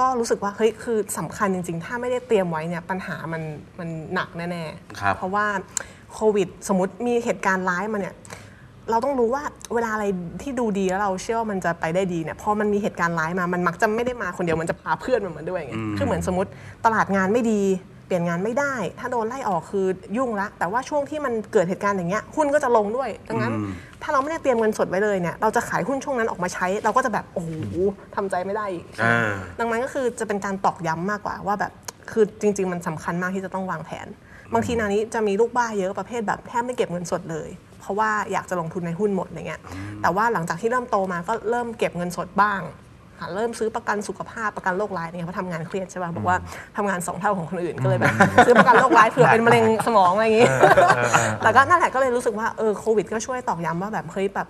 ก็รู้สึกว่าเฮ้ยคือสำคัญจริง ๆ ถ้าไม่ได้เตรียมไว้เนี่ยปัญหามันมันหนักแน่ๆครับเพราะว่าโควิด สมมติมีเหตุการณ์ร้ายมาเนี่ยเราต้องรู้ว่าเวลาอะไรที่ดูดีแล้วเราเชื่อว่ามันจะไปได้ดีเนี่ยพอมันมีเหตุการณ์ร้ายมามันมักจะไม่ได้มาคนเดียวมันจะพาเพื่อนมันมาด้วยไงคือเหมือนสมมติตลาดงานไม่ดีเปลี่ยนงานไม่ได้ ถ้าโดนไล่ออกคือยุ่งละ แต่ว่าช่วงที่มันเกิดเหตุการณ์อย่างเงี้ยหุ้นก็จะลงด้วย ดังนั้น ถ้าเราไม่ได้เตรียมเงินสดไว้เลยเนี่ย เราจะขายหุ้นช่วงนั้นออกมาใช้ เราก็จะแบบโอ้โหทำใจไม่ได้อีกอ่าดังนั้นก็คือจะเป็นการตอกย้ำมากกว่าว่าแบบคือจริง ๆ มันสำคัญมากที่จะต้องวางแผน บางทีนานี้จะมีลูกบ้าเยอะประเภทแบบแทบไม่เก็บเงินสดเลยเพราะว่าอยากจะลงทุนในหุ้นหมดอะไรเงี้ยแต่ว่าหลังจากที่เริ่มโตมาก็เริ่มเก็บเงินสดบ้างค่ะ เริ่มซื้อประกันสุขภาพประกันโรคร้ายเนี่ยเพราะทำงานเครียดใช่ป่ะบอกว่าทำงานสองเท่าของคนอื่นก็เลยแบบซื้อประกันโรคร้ายเผื่อเป็นมะเร็งสมองอะไรอย่างงี้แต่ก็นั่นแหละก็เลยรู้สึกว่าเออโควิดก็ช่วยตอกย้ำว่าแบบเฮ้ยแบบ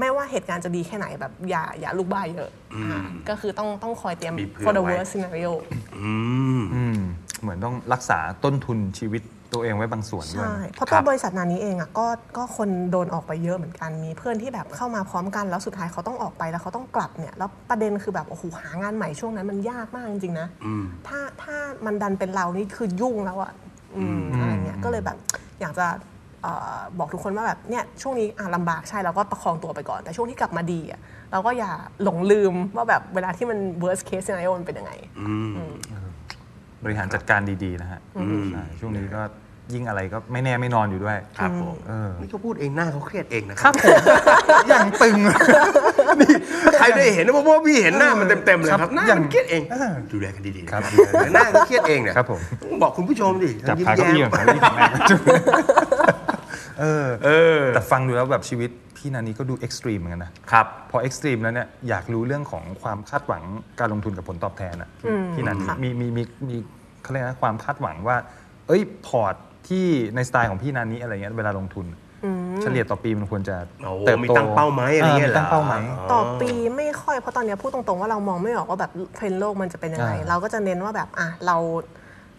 ไม่ว่าเหตุการณ์จะดีแค่ไหนแบบอย่าอย่าลูกบ้าเยอะอ่าก็คือต้องต้องคอยเตรียมมีเผื่อ for the ไว้ worst scenario อืมอืมเหมือนต้องรักษาต้นทุนชีวิต ตัวเองไว้บางส่วนด้วยใช่นะเพราะครัตัวบบริษัทนานี้เองอะก็ก็คนโดนออกไปเยอะเหมือนกันมีเพื่อนที่แบบเข้ามาพร้อมกันแล้วสุดท้ายเขาต้องออกไปแล้วเขาต้องกลับเนี่ยแล้วประเด็นคือแบบโอ้โหหางานใหม่ช่วงนั้นมันยากมากจริงๆนะถ้าถ้ามันดันเป็นเรานี่คือยุ่งแล้วอะอืมอะไรเงี้ยก็เลยแบบอยากจะเอ่อบอกทุกคนว่าแบบเนี่ยช่วงนี้อะลำบากใช่เราก็ประคองตัวไปก่อน แต่ช่วงที่กลับมาดีอะเราก็อย่าหลงลืมว่าแบบเวลาที่มัน worst case scenario มันเป็นยังไงบริหารจัดการดี ๆ นะฮะใช่ช่วงนี้ก็ ยิ่งอะไรก็ไม่แน่ไม่นอนอยู่ด้วยครับผมเออนี่เขาพูดเองหน้าเขาเครียดเองนะคครัรับบผมอย่างตึงใครได้เห็นนะเพราะว่าพี่เห็นหน้ามันเต็มๆเลยครับหน้าอย่างมันเครียดเองเออดูแลกันดีๆนะครับหน้าเขาเครียดเองเนี่ยครับผมบอกคุณผู้ชมดิจับยิ้มขาเก้าแย้อี้มของเขาที่ของแม่เออเออแต่ฟังดูแล้วแบบชีวิตพี่นานี้ก็ดูเอ็กซ์ตรีมเหมือนกันนะครับพอเอ็กซ์ตรีมแล้วเนี่ยอยากรู้เรื่องของความคาดหวังการลงทุนกับผลตอบแทนอะพี่นานี้ค่ะมีมีมีมีเขาเรียกนะความคาดหวังว่า เอ้ยพอร์ต ที่ในสไตล์ของพี่นานี้อะไรเงี้ยเวลาลงทุน เฉลี่ยต่อปีมันควรจะโอ้เติบมีโตตั้งเป้าไหมอะไรเงี้ยมีเหรอตั้งเป้าไหมต่อปีไม่ค่อยเพราะตอนเนี้ยพูดตรงๆว่าเรามองไม่ออกว่าแบบเทรนด์โลกมันจะเป็นยังไงอ่าเราก็จะเน้นว่าแบบอะเรา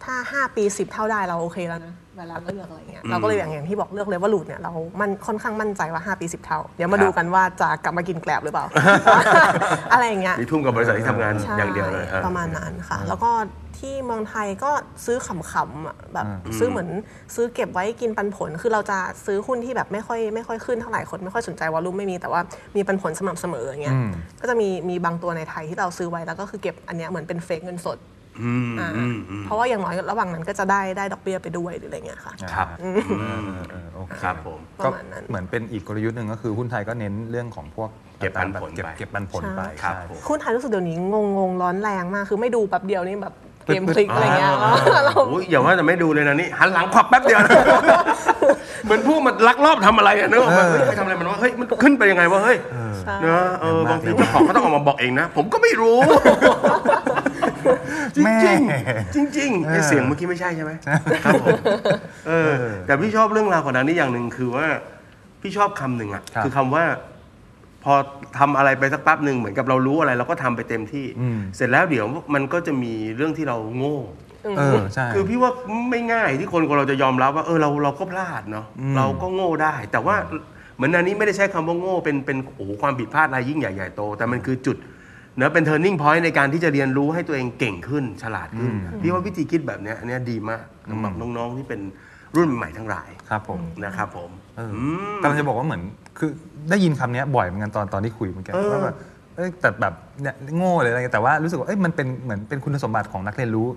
ถ้า 5 ปี 10 เท่าได้เราโอเคแล้วนะเวลาเลือกอะไรเงี้ยเราก็เลยอย่างอย่างที่บอกเลือกเลเวอรูดเนี่ยเรามันค่อนข้างมั่นใจว่า 5 ปี 10 เท่า เดี๋ยวมาดูกันว่าจะกลับมากินแกลบหรือเปล่า อะไรอย่างเงี้ยมีทุ่มกับบริษัทที่ทำงานใช่อย่างเดียวเลยเออประมาณนั้นค่ะ แล้วก็ ที่เมืองไทยก็ซื้อขำๆอะแบบซื้อเหมือนซื้อเก็บไว้กินปันผล คือเราจะซื้อหุ้นที่แบบไม่ค่อยไม่ค่อยขึ้นเท่าไหร่คนไม่ค่อยสนใจวอลลุ่มไม่มีแต่ว่ามีปันผลสม่ำเสมออย่างเงี้ยก็จะมีมีบางตัวในไทยที่เราซื้อไว้แล้วก็คือเก็บอันเนี้ยเหมือนเป็นเฟกเงินสดอืมอ่าอืมอืมเพราะว่าอย่างน้อยระหว่างนั้นก็จะได้ได้ดอกเบี้ยไปด้วยหรืออะไรเงี้ยค่ะ ครับเออเออโอเคครับผมประก็มาณนั้นเหมือนเป็นอีกกลยุทธ์หนึ่งก็คือหุ้นไทยก็เน้นเรื่องของพวกเก็บปันผลเก็บไปเก็บปันผลไปครับใช่ผมหุ้นไทยรู้สึกเดี๋ยวนี้งงงๆร้อนแรงมาก คือไม่ดูแป๊บเดียวนี่แบบ เกมพลิกอะไรเงี้ยเราโอ้ยอย่าว่าแต่ไม่ดูเลยนะนี่หันหลังขวับแป๊บเดียวนะเหมือนพวกมันลักลอบทำอะไรอะนึกออกไหมเฮ้ยใครทำอะไรมันวะเฮ้ยมันขึ้นไปยังไงวะเฮ้ยใช่เนอะเออบางทีเจ้าของก็ต้องออกมาบอกเองนะ ผมก็ไม่รู้ จริงแม่จริงจริงๆไอ้เสียงเมื่อกี้ไม่ใช่ใช่ไหมครับผมเออแต่พี่ชอบเรื่องราวของนั้นนี่อย่างหนึ่งคือว่าพี่ชอบคำหนึ่งอะครับคือคำว่า พอทำอะไรไปสักแป๊บหนึ่งเหมือนกับเรารู้อะไร เราก็ทำไปเต็มที่อืมเสร็จแล้วเดี๋ยวมันก็จะมีเรื่องที่เราโง่เออใช่คือพี่ว่าไม่ง่ายที่คนคนเราจะยอมรับว่าเออเราเราก็พลาดเนาะอืมเราก็โง่ได้ แต่ว่าเหมือนอันนี้ไม่ได้ใช้คำว่าโง่เป็นเป็นโอ้โหความผิดพลาดอะไรยิ่งใหญ่ใหญ่โต แต่มันคือจุดเนอะเป็น turning point ในการที่จะเรียนรู้ให้ตัวเองเก่งขึ้นฉลาดขึ้น พี่ว่าวิธีคิดแบบเนี้ยอันเนี้ยดีมากสำหรับน้องๆที่เป็นรุ่นใหม่ทั้งหลายครับผมนะครับผมเออมกำลังจะบอกว่าเหมือน คือได้ยินคำเนี้ยบ่อยเหมือนกันตอนตอนที่คุยเหมือนกันเออว่าแบบเอ้ยแต่แบบเนี่ยโง่เลยอะไรเงี้ยแต่ว่ารู้สึกว่าเอ้ยมันเป็นเหมือนเป็นคุณสมบัติของนักเรียนรู้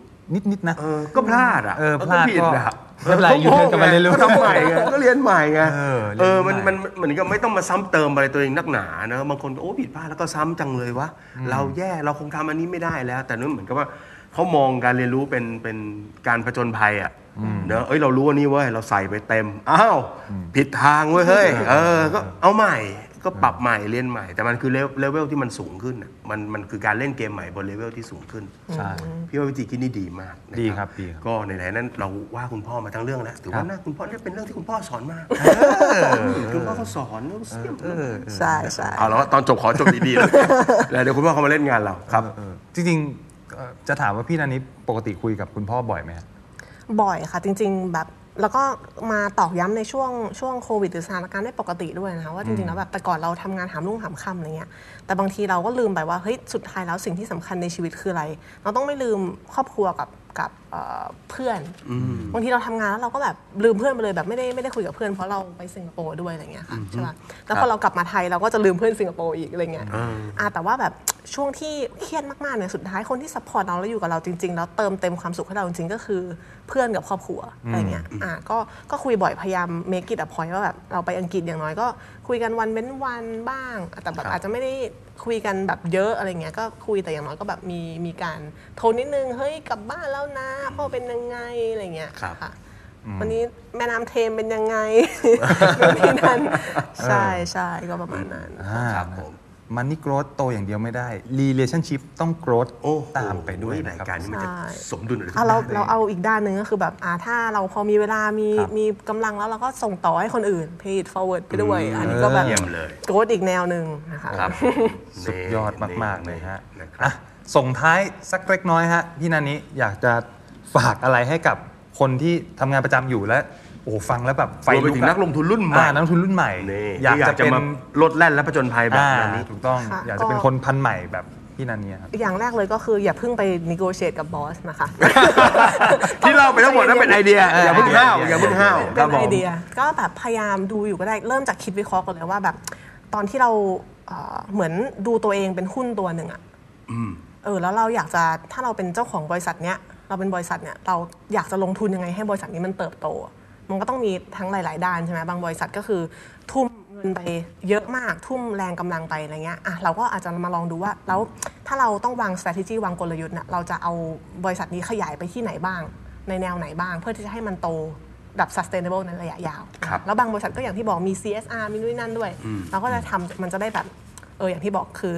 นิดๆนะเออก็พลาดอะเออพลาดผิดก็อะไม่เป็นไรอยู่เทิร์นกลับมาเรียนรู้ก็ทำใหม่ไงก็เรียนใหม่ไงเออเรียนเออมันใหม่มันมันเหมือนกับไม่ต้องมาซ้ำเติมอะไรตัวเองนักหนานะบางคนก็โอ้ผิดพลาดแล้วก็ซ้ำจังเลยวะเราแย่เราคงทำอันนี้ไม่ได้แล้ว แต่นั่นเหมือนกับว่าเขามองการเรียนรู้เป็นเป็นการผจญภัยอะ เนอะเอ้ยเรารู้ว่านี่เว้ยเราใส่ไปเต็มอ้าวผิดทางเว้ยเฮ้ยเออก็เอาใหม่ก็ปรับใหม่เรียนใหม่ แต่มันคือเลเวลเลเวลที่มันสูงขึ้นอะมันมันคือการเล่นเกมใหม่บนเลเวลที่สูงขึ้นใช่พี่ว่าวิธีคิดนี่ดีมากนะดีครับดีครับก็ในไหนๆนั้นเราว่าคุณพ่อมาทั้งเรื่องแล้วถือครัว่าบน่าคุณพ่อนี่เป็นเรื่องที่คุณพ่อสอนมาคุณพ่อเขาสอนเรื่องเสี่ยมเออใช่ใช่เอาแล้วตอนจบขอจบดีๆเลยแล้วเดี๋ยวคุณพ่อเขามาเล่นงานเราครับเออจริงๆเอ่อจะถามว่าพี่นันนี้ปกติคุยกับคุณพ่อบ่อยไหมฮะบ่ อยค่ะจริง ๆ แบบแล้วก็มาตอกย้ำในช่วงช่วงโควิดหรือสถานการณ์ไม่ปกติด้วยนะคะว่าจริงๆแล้วแบบแต่ก่อนเราทำงานหามรุ่งหามค่ำอะไรเงี้ยแต่บางทีเราก็ลืมไปว่าเฮ้ยสุดท้ายแล้วสิ่งที่สำคัญในชีวิตคืออะไร เราต้องไม่ลืมครอบครัวกับกับเอ่อเพื่อนบางทีเราทำงานแล้วเราก็แบบลืมเพื่อนไปเลยแบบไม่ได้ไม่ได้คุยกับเพื่อนเพราะเราไปสิงคโปร์ด้วยอะไรเงี้ยค่ะใช่ป่ะแล้วพอเรากลับมาไทยเราก็จะลืมเพื่อนสิงคโปร์อีกอะไรเงี้ยอ่าแต่ว่าแบบช่วงที่เครียดมากๆเนี่ยสุดท้ายคนที่ support เราแล้วอยู่กับเราจริง ๆ แล้วเติมเต็มความสุขให้เราจริงๆก็คือ เพื่อนกับครอบครัวอะไรเงี้ยอ่าก็ก็คุยบ่อยพยายาม make it a point ว่าแบบเราไปอังกฤษอย่างน้อยก็คุยกันวันเว้นวันบ้างแต่แบบอาจจะไม่ได้คุยกันแบบเยอะอะไรเงี้ยก็คุยแต่อย่างน้อยก็แบบมีมีการโทรนิดนึงเฮ้ยกลับบ้านแล้วนะพ่อเป็นยังไงอะไรเงี้ยครับค่ะวันนี้แม่น้ำเทมเป็นยังไงนู่นนี่นั่นใช่ใช่ก็ประมาณนั้นครับผม มันนี่โกรธโตอย่างเดียวไม่ได้ relationship ต้องโกรธโอ้โหตามไปด้วยนะรายครับ การนี้มันจะใช่สมดุลอะไรอะเราขึ้นได้เราเอาอีกด้านหนึ่งก็คือแบบอ่าถ้าเราพอมีเวลามีครับ มีกำลังแล้วเราก็ส่งต่อให้คนอื่น pay it forward ไปด้วย อันนี้ก็แบบเยี่ยมเลยโกรธอีกแนวหนึ่งนะคะ ครับสุดยอดมาก ๆ เลยฮะนะครับอะส่งท้ายสักเล็กน้อยฮะพี่นันนี้อยากจะฝากอะไรให้กับคนที่ทำงานประจำอยู่และโอ้โหฟังแล้วแบบไฟรวมไปลุกถึงอะนักลงทุนรุ่นใหม่อ่านักลงทุนรุ่นใหม่นี่อยากที่อยาจะกจะเป็นมาลดแล่นและผจญภัยแบบอ่านี้ถูกต้องค่ะอยากจะเป็นก็คนพันใหม่แบบพี่นันเนี่ยครับอย่างแรกเลยก็คืออย่าเพิ่งไป negotiate กับบอสนะคะ ที่เราไปทั้งหมดนั้นเป็นไอเดีย อย่าเพิ่งห้าวอย่าเพิ่งห้าวคเป็รับนผมไอเดีย ก็แบบพยายามดูอยู่ก็ได้เริ่มจากคิดวิเคราะห์ก่อนเลยว่าแบบ ตอนที่เราเอ่อเหมือนดูตัวเองเป็นหุ้นตัวหนึ่งอะเออแล้วเราอยากจะถ้าเราเป็นเจ้าของบริษัทเนี้ยเราเป็นบริษัทเนี้ยเราอยากจะลงทุนยังไงให้บริษัทนี้มันเติบโต มันก็ต้องมีทั้งหลาย ๆ ด้านใช่ไหมบางบริษัทก็คือทุ่มเงินไปเยอะมากทุ่มแรงกำลังไปอะไรเงี้ยอะเราก็อาจจะมาลองดูว่าแล้วถ้าเราต้องวาง strategy วางกลยุทธ์เนี่ยเราจะเอาบริษัทนี้ขยายไปที่ไหนบ้าง ในแนวไหนบ้าง เพื่อที่จะให้มันโตแบบ sustainable ในระยะยาวครับแล้วบางบริษัทก็อย่างที่บอกมี CSR มีนู่นนนั่นด้วย เราก็จะทำมันจะได้แบบเอออย่างที่บอกคือ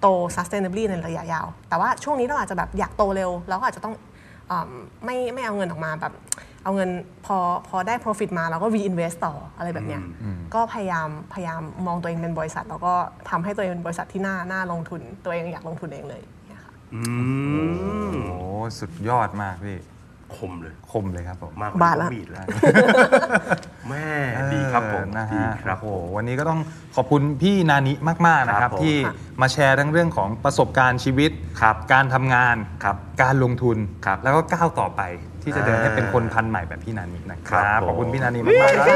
โต sustainably ในระยะยาว แต่ว่าช่วงนี้เราอาจจะแบบอยากโตเร็ว เราก็อาจจะต้องอม ไม่ไม่เอาเงินออกมาแบบเอาเงินพอพอได้ profit มาเราก็ reinvest ต่ออะไรแบบเนี้ยก็พยายามพยายามมองตัวเองเป็นบริษัท แล้วก็ทำให้ตัวเองเป็นบริษัทที่น่าน่าลงทุน ตัวเองอยากลงทุนเองเลยเนี่ยค่ะอืมโอ้โหสุดยอดมากพี่ คมเลย คมเลยครับผม มากกว่าบาทละมีดแล้ว แม่ดีครับผมเออนะดีฮะครับ โอ้ผโหมวันนี้ก็ต้องขอบคุณพี่นานิมาก ๆ นะคครัรับบผม ที่มาแชร์ทั้งเรื่องของประสบการณ์ชีวิต ครับ การทำงานครับการลงทุน ครับแล้วก็ก้าวต่อไปที่จะเดินให้อ่าเป็นคนพันใหม่แบบพี่นานินะคครัรับบ ผม ขอบคุณพี่นานิมากๆครับ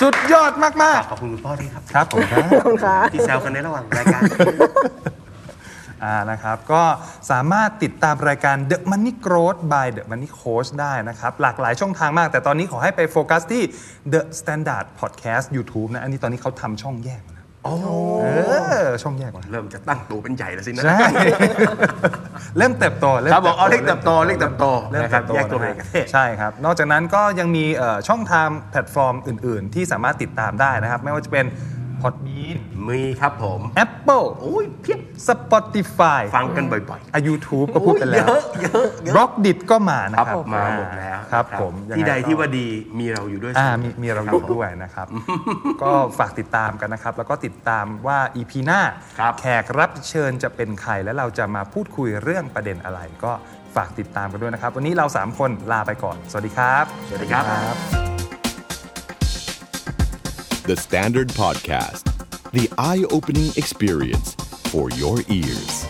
สุดยอดมากขอบคุณคุณพ่อด้วยครับ ๆ ครับผมครับ ขอบคุณค่ะ ที่แซวกันในระหว่างรายการ อ่านะครับก็สามารถติดตามรายการ The Money Growth by The Money Coach ได้นะครับ หลากหลายช่องทางมาก แต่ตอนนี้ขอให้ไปโฟกัสที่ The Standard Podcast YouTube นะ อันนี้ตอนนี้เขาทำช่องแยกแล้วนะเออช่องแยกแล้วนะเริ่มจะตั้งตัวเป็นใหญ่แล้วสินะ ใช่ เริ่มเติบโตครับบอกเอาเล็กเติบโตเล็กเติบโตเริ่มนะครัเติบบโตแยกตัวนะเอฮะงประเทศใช่ครับ นอกจากนั้นก็ยังมีเอ่อช่องทางแพลตฟอร์มอื่น ๆ ที่สามารถติดตามได้นะครับ ไม่ว่าจะเป็น Podbean มีครับผม Apple โอ้ยเพียบ Spotify ฟังกันบ่อยอา YouTube ก็พูดไปแล้วโอ้ยเยอะเยอะบล็อกดิดก็มานะๆคครัรับบมาหมดแล้วครับนะผมยังที่ไงใดก็ที่ว่าดีมีเราอยู่ด้วยอ่าเสมมีอมีเราอยู่ด้วยนะครับ ก็ฝากติดตามกันนะครับ แล้วก็ติดตามว่า EP หน้า ครับ แขกรับเชิญจะเป็นใครและเราจะมาพูดคุยเรื่องประเด็นอะไร ก็ฝากติดตามกันด้วยนะครับ วันนี้เรา 3 คนลาไปก่อน สวัสดีครับ สวัสดีครับบ The Standard Podcast, The eye opening experience for your ears.